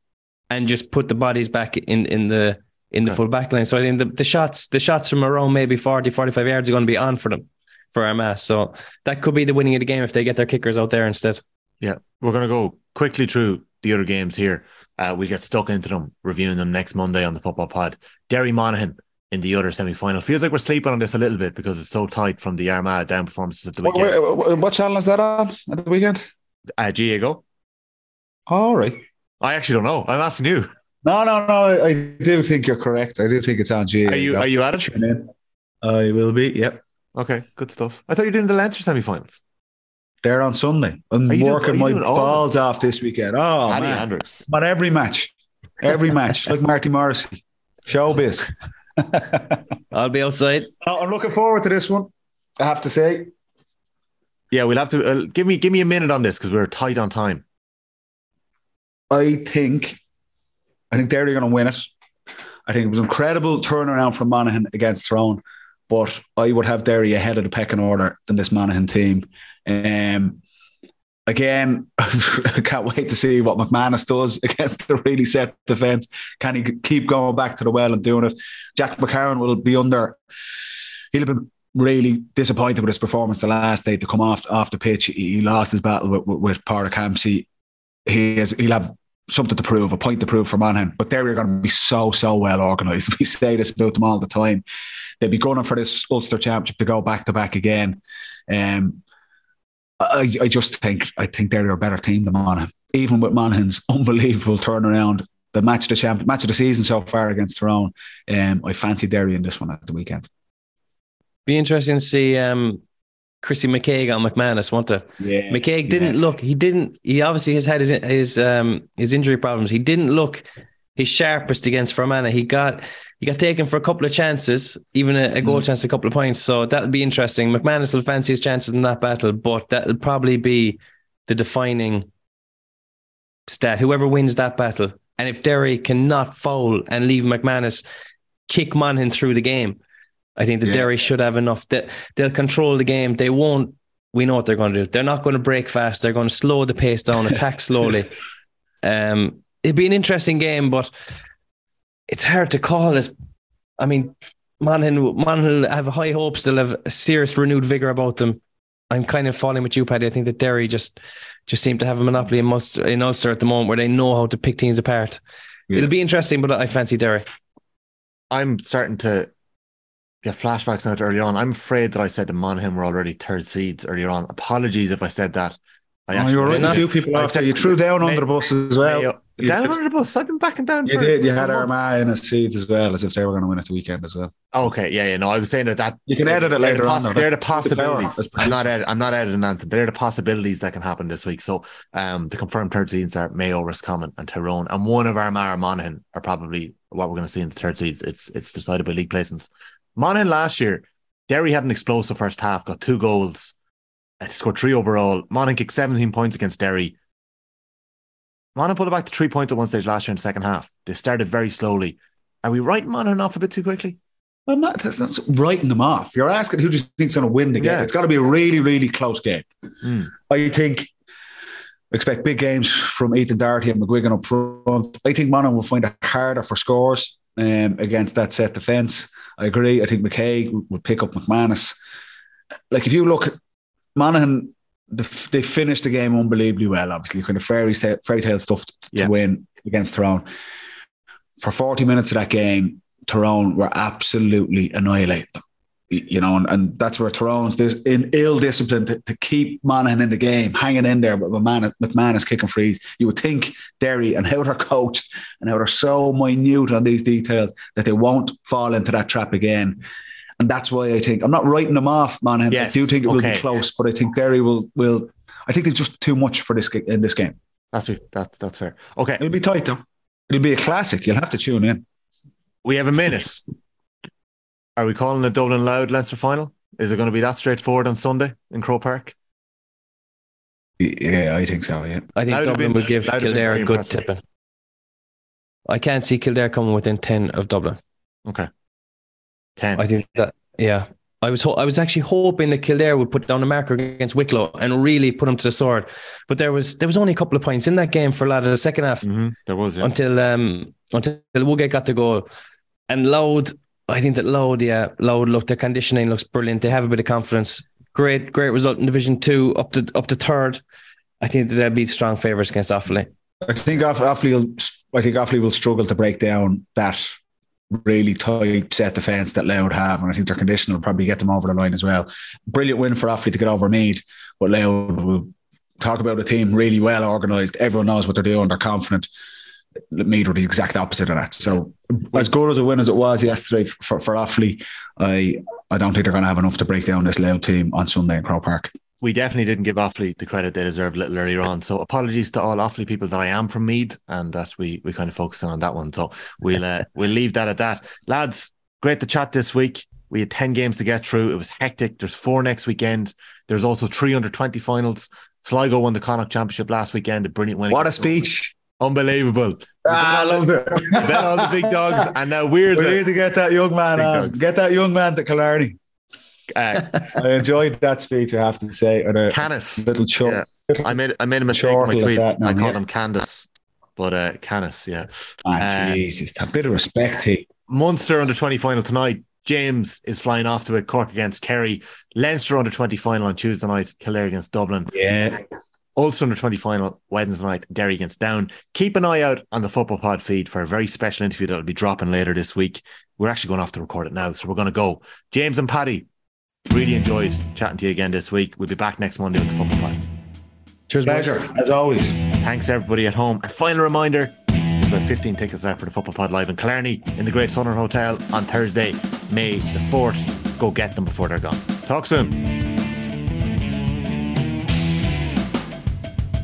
Speaker 7: and just put the bodies back in, in the in the full back line. So I think the, the shots the shots from around maybe 40, 45 yards are going to be on for them for Armagh. So that could be the winning of the game if they get their kickers out there instead.
Speaker 6: Yeah, we're going to go quickly through the other games here. Uh, we'll get stuck into them, reviewing them next Monday on the Football Pod. Derry Monaghan in the other semi final. Feels like we're sleeping on this a little bit because it's so tight from the Armagh down performances at the
Speaker 1: What,
Speaker 6: weekend.
Speaker 1: what, what channel is that on at the weekend?
Speaker 6: Uh, GAAGO.
Speaker 1: All right.
Speaker 6: I actually don't know. I'm asking you.
Speaker 1: No, no, no. I, I do think you're correct. I do think it's on G.
Speaker 6: Are you are you at it?
Speaker 1: Tune. I will be. Yep.
Speaker 6: Okay, good stuff. I thought you were doing the Leinster semi finals.
Speaker 1: They're on Sunday. I'm
Speaker 6: Are you doing-
Speaker 1: working my
Speaker 6: doing all of them?
Speaker 1: balls off this weekend. Oh,
Speaker 6: Paddy
Speaker 1: man.
Speaker 6: Andrews.
Speaker 1: But every match, every match, like Marty Morrissey, showbiz. [LAUGHS]
Speaker 7: I'll be outside.
Speaker 1: Oh, I'm looking forward to this one. I have to say,
Speaker 6: Yeah, we'll have to uh, give me give me a minute on this because we're tight on time.
Speaker 1: I think, I think they're going to win it. I think it was incredible turnaround from Monaghan against Tyrone, but I would have Derry ahead of the pecking order than this Monaghan team. Um, again, I [LAUGHS] can't wait to see what McManus does [LAUGHS] against the really set defence. Can he keep going back to the well and doing it? Jack McCarron will be under. He'll have been really disappointed with his performance the last day to come off off the pitch. He lost his battle with, with, with Pádraig Hampsey. He has, he'll have something to prove, a point to prove for Monaghan. But they're going to be so, so well organised. [LAUGHS] We say this about them all the time. They'll be going for this Ulster Championship to go back to back again. Um, I, I just think I think they're a better team than Monaghan. Even with Monaghan's unbelievable turnaround, the match of the champion, match of the season so far against Tyrone, um, I fancy Derry in this one at the weekend.
Speaker 7: Be interesting to see um, Chrissy McKaigue on McManus, want to?
Speaker 1: Yeah,
Speaker 7: McKaigue didn't
Speaker 1: yeah.
Speaker 7: look. He didn't. He obviously has had his his um his injury problems. He didn't look his sharpest against Fermanagh. He got he got taken for a couple of chances, even a, a goal
Speaker 1: Mm.
Speaker 7: chance, a couple of points. So that'll be interesting. McManus will fancy his chances in that battle, but that'll probably be the defining stat. Whoever wins that battle, and if Derry cannot foul and leave McManus kick Monaghan through the game, I think the
Speaker 1: Yeah.
Speaker 7: Derry should have enough. That they'll control the game. They won't. We know what they're going to do. They're not going to break fast. They're going to slow the pace down, attack [LAUGHS] slowly. Um, it'd be an interesting game, but it's hard to call it. I mean, Monaghan, Monaghan have high hopes. They'll have a serious renewed vigor about them. I'm kind of falling with you, Paddy. I think that Derry just just seem to have a monopoly in, Munster, in Ulster at the moment, where they know how to pick teams apart.
Speaker 1: Yeah.
Speaker 7: It'll be interesting, but I fancy Derry.
Speaker 6: I'm starting to get flashbacks to early on. I'm afraid that I said the Monaghan were already third seeds earlier on. Apologies if I said that. I
Speaker 1: Oh, you were writing a few people
Speaker 6: I said-
Speaker 1: You threw down under
Speaker 6: May-
Speaker 1: the bus as well.
Speaker 6: Mayo- down
Speaker 1: did.
Speaker 6: under the bus. I've been backing down.
Speaker 1: You did. You had. Armagh in the seeds as well, as if they were going to win at the weekend as well.
Speaker 6: Okay, yeah, yeah. No, I was saying that that
Speaker 1: You can edit it later
Speaker 6: the
Speaker 1: on, though.
Speaker 6: They're the possibilities. I'm not. Ed- I'm not editing anything. They're the possibilities that can happen this week. So, um, the confirmed third seeds are Mayo, Roscommon, and Tyrone, and one of Armagh or Monaghan are probably what we're going to see in the third seeds. It's it's decided by league placements. Monaghan last year, Derry had an explosive first half, got two goals, uh, scored three overall. Monaghan kicked 17 points against Derry. Monaghan put it back to three points at one stage last year in the second half. They started very slowly. Are we writing Monaghan off a bit too quickly?
Speaker 1: I'm not, that's not writing them off. You're asking who do you think's going to win the game.
Speaker 6: Yeah.
Speaker 1: It's got to be a really, really close game.
Speaker 6: Hmm.
Speaker 1: I think expect big games from Ethan Doherty and McGuigan up front. I think Monaghan will find it harder for scores um, against that set defence. I agree. I think McKaigue would pick up McManus. Like if you look at Monaghan, they finished the game unbelievably well. Obviously, kind of fairy tale, fairy tale stuff to,
Speaker 6: Yeah.
Speaker 1: win against Tyrone. For 40 minutes of that game, Tyrone were absolutely annihilated them. You know, and, and that's where Tyrone's this in ill discipline to, to keep Monaghan in the game, hanging in there with McManus, McManus kicking frees. You would think Derry and how they're coached and how they're so minute on these details that they won't fall into that trap again. And that's why I think I'm not writing them off, Monaghan.
Speaker 6: Yes,
Speaker 1: I do think it will
Speaker 6: okay.
Speaker 1: be close, but I think Derry will will. I think there's just too much for this in this game.
Speaker 6: That's that's that's fair. Okay,
Speaker 1: It'll be tight though. It'll be a classic. You'll have to tune in.
Speaker 6: we have a minute. Are we calling the Dublin Louth Leinster final? Is it going to be that straightforward on Sunday in Croke Park?
Speaker 1: Yeah, I think so. Yeah.
Speaker 7: I think
Speaker 6: That would
Speaker 7: Dublin
Speaker 6: been-
Speaker 7: will give
Speaker 6: that would have been
Speaker 7: Kildare a good
Speaker 6: impressive.
Speaker 7: tipping. I can't see Kildare coming within ten of Dublin.
Speaker 6: Okay, ten.
Speaker 7: I think that yeah. I was ho- I was actually hoping that Kildare would put down a marker against Wicklow and really put them to the sword, but there was there was only a couple of points in that game for a lot of the second half
Speaker 6: Mhm, There was yeah.
Speaker 7: until um until Woodgate got the goal, and Louth. I think that Louth, yeah, Louth. Look, their conditioning looks brilliant. They have a bit of confidence. Great, great result in Division Two, up to up to third. I think that they'll be strong favourites against Offaly.
Speaker 1: I think Off- Offaly will. I think Offaly will struggle to break down that really tight set defence that Louth have, and I think their condition will probably get them over the line as well. Brilliant win for Offaly to get over Meath, but Louth will talk about a team really well organised. Everyone knows what they're doing. They're confident. Meath were the exact opposite of that. So, as good as a win as it was yesterday for for Offaly, I I don't think they're going to have enough to break down this Louth team on Sunday in Croke Park.
Speaker 6: we definitely didn't give Offaly the credit they deserved a little earlier on. So apologies to all Offaly people that I am from Meath and that we we kind of focused on that one. So we'll uh, [LAUGHS] we'll leave that at that. Lads, great to chat this week. We had 10 games to get through. It was hectic. There's four next weekend. There's also three under 20 finals. Sligo won the Connacht Championship last weekend. A brilliant win.
Speaker 1: What a speech!
Speaker 6: Unbelievable.
Speaker 1: Ah, I loved it.
Speaker 6: Bet all the big dogs, and now we're
Speaker 1: We need to get that young man on. Get that young man to Killarney.
Speaker 6: uh,
Speaker 1: I enjoyed that speech, I have to say. And a
Speaker 6: Canice.
Speaker 1: little chort.
Speaker 6: Yeah. I made I made a mistake in my tweet. I called
Speaker 1: yeah.
Speaker 6: him Candace, but uh, Canice, yeah.
Speaker 1: Ah,
Speaker 6: Uh,
Speaker 1: Jesus, a bit of respect, T.
Speaker 6: Munster under 20 final tonight. James is flying off to it. Cork against Kerry. Leinster under 20 final on Tuesday night. Kildare against Dublin.
Speaker 1: Yeah.
Speaker 6: Ulster under 20 final Wednesday night. Derry against Down. Keep an eye out on the Football Pod feed for a very special interview that'll be dropping later this week. We're actually going off to record it now, so we're going to go. James and Paddy, really enjoyed chatting to you again this week. We'll be back next Monday with the Football Pod.
Speaker 7: Cheers, boys.
Speaker 1: Pleasure, as always.
Speaker 6: Thanks everybody at home. And final reminder, there's about 15 tickets left for the Football Pod live in Killarney in the Great Southern Hotel on Thursday, May the 4th. Go get them before they're gone. Talk soon.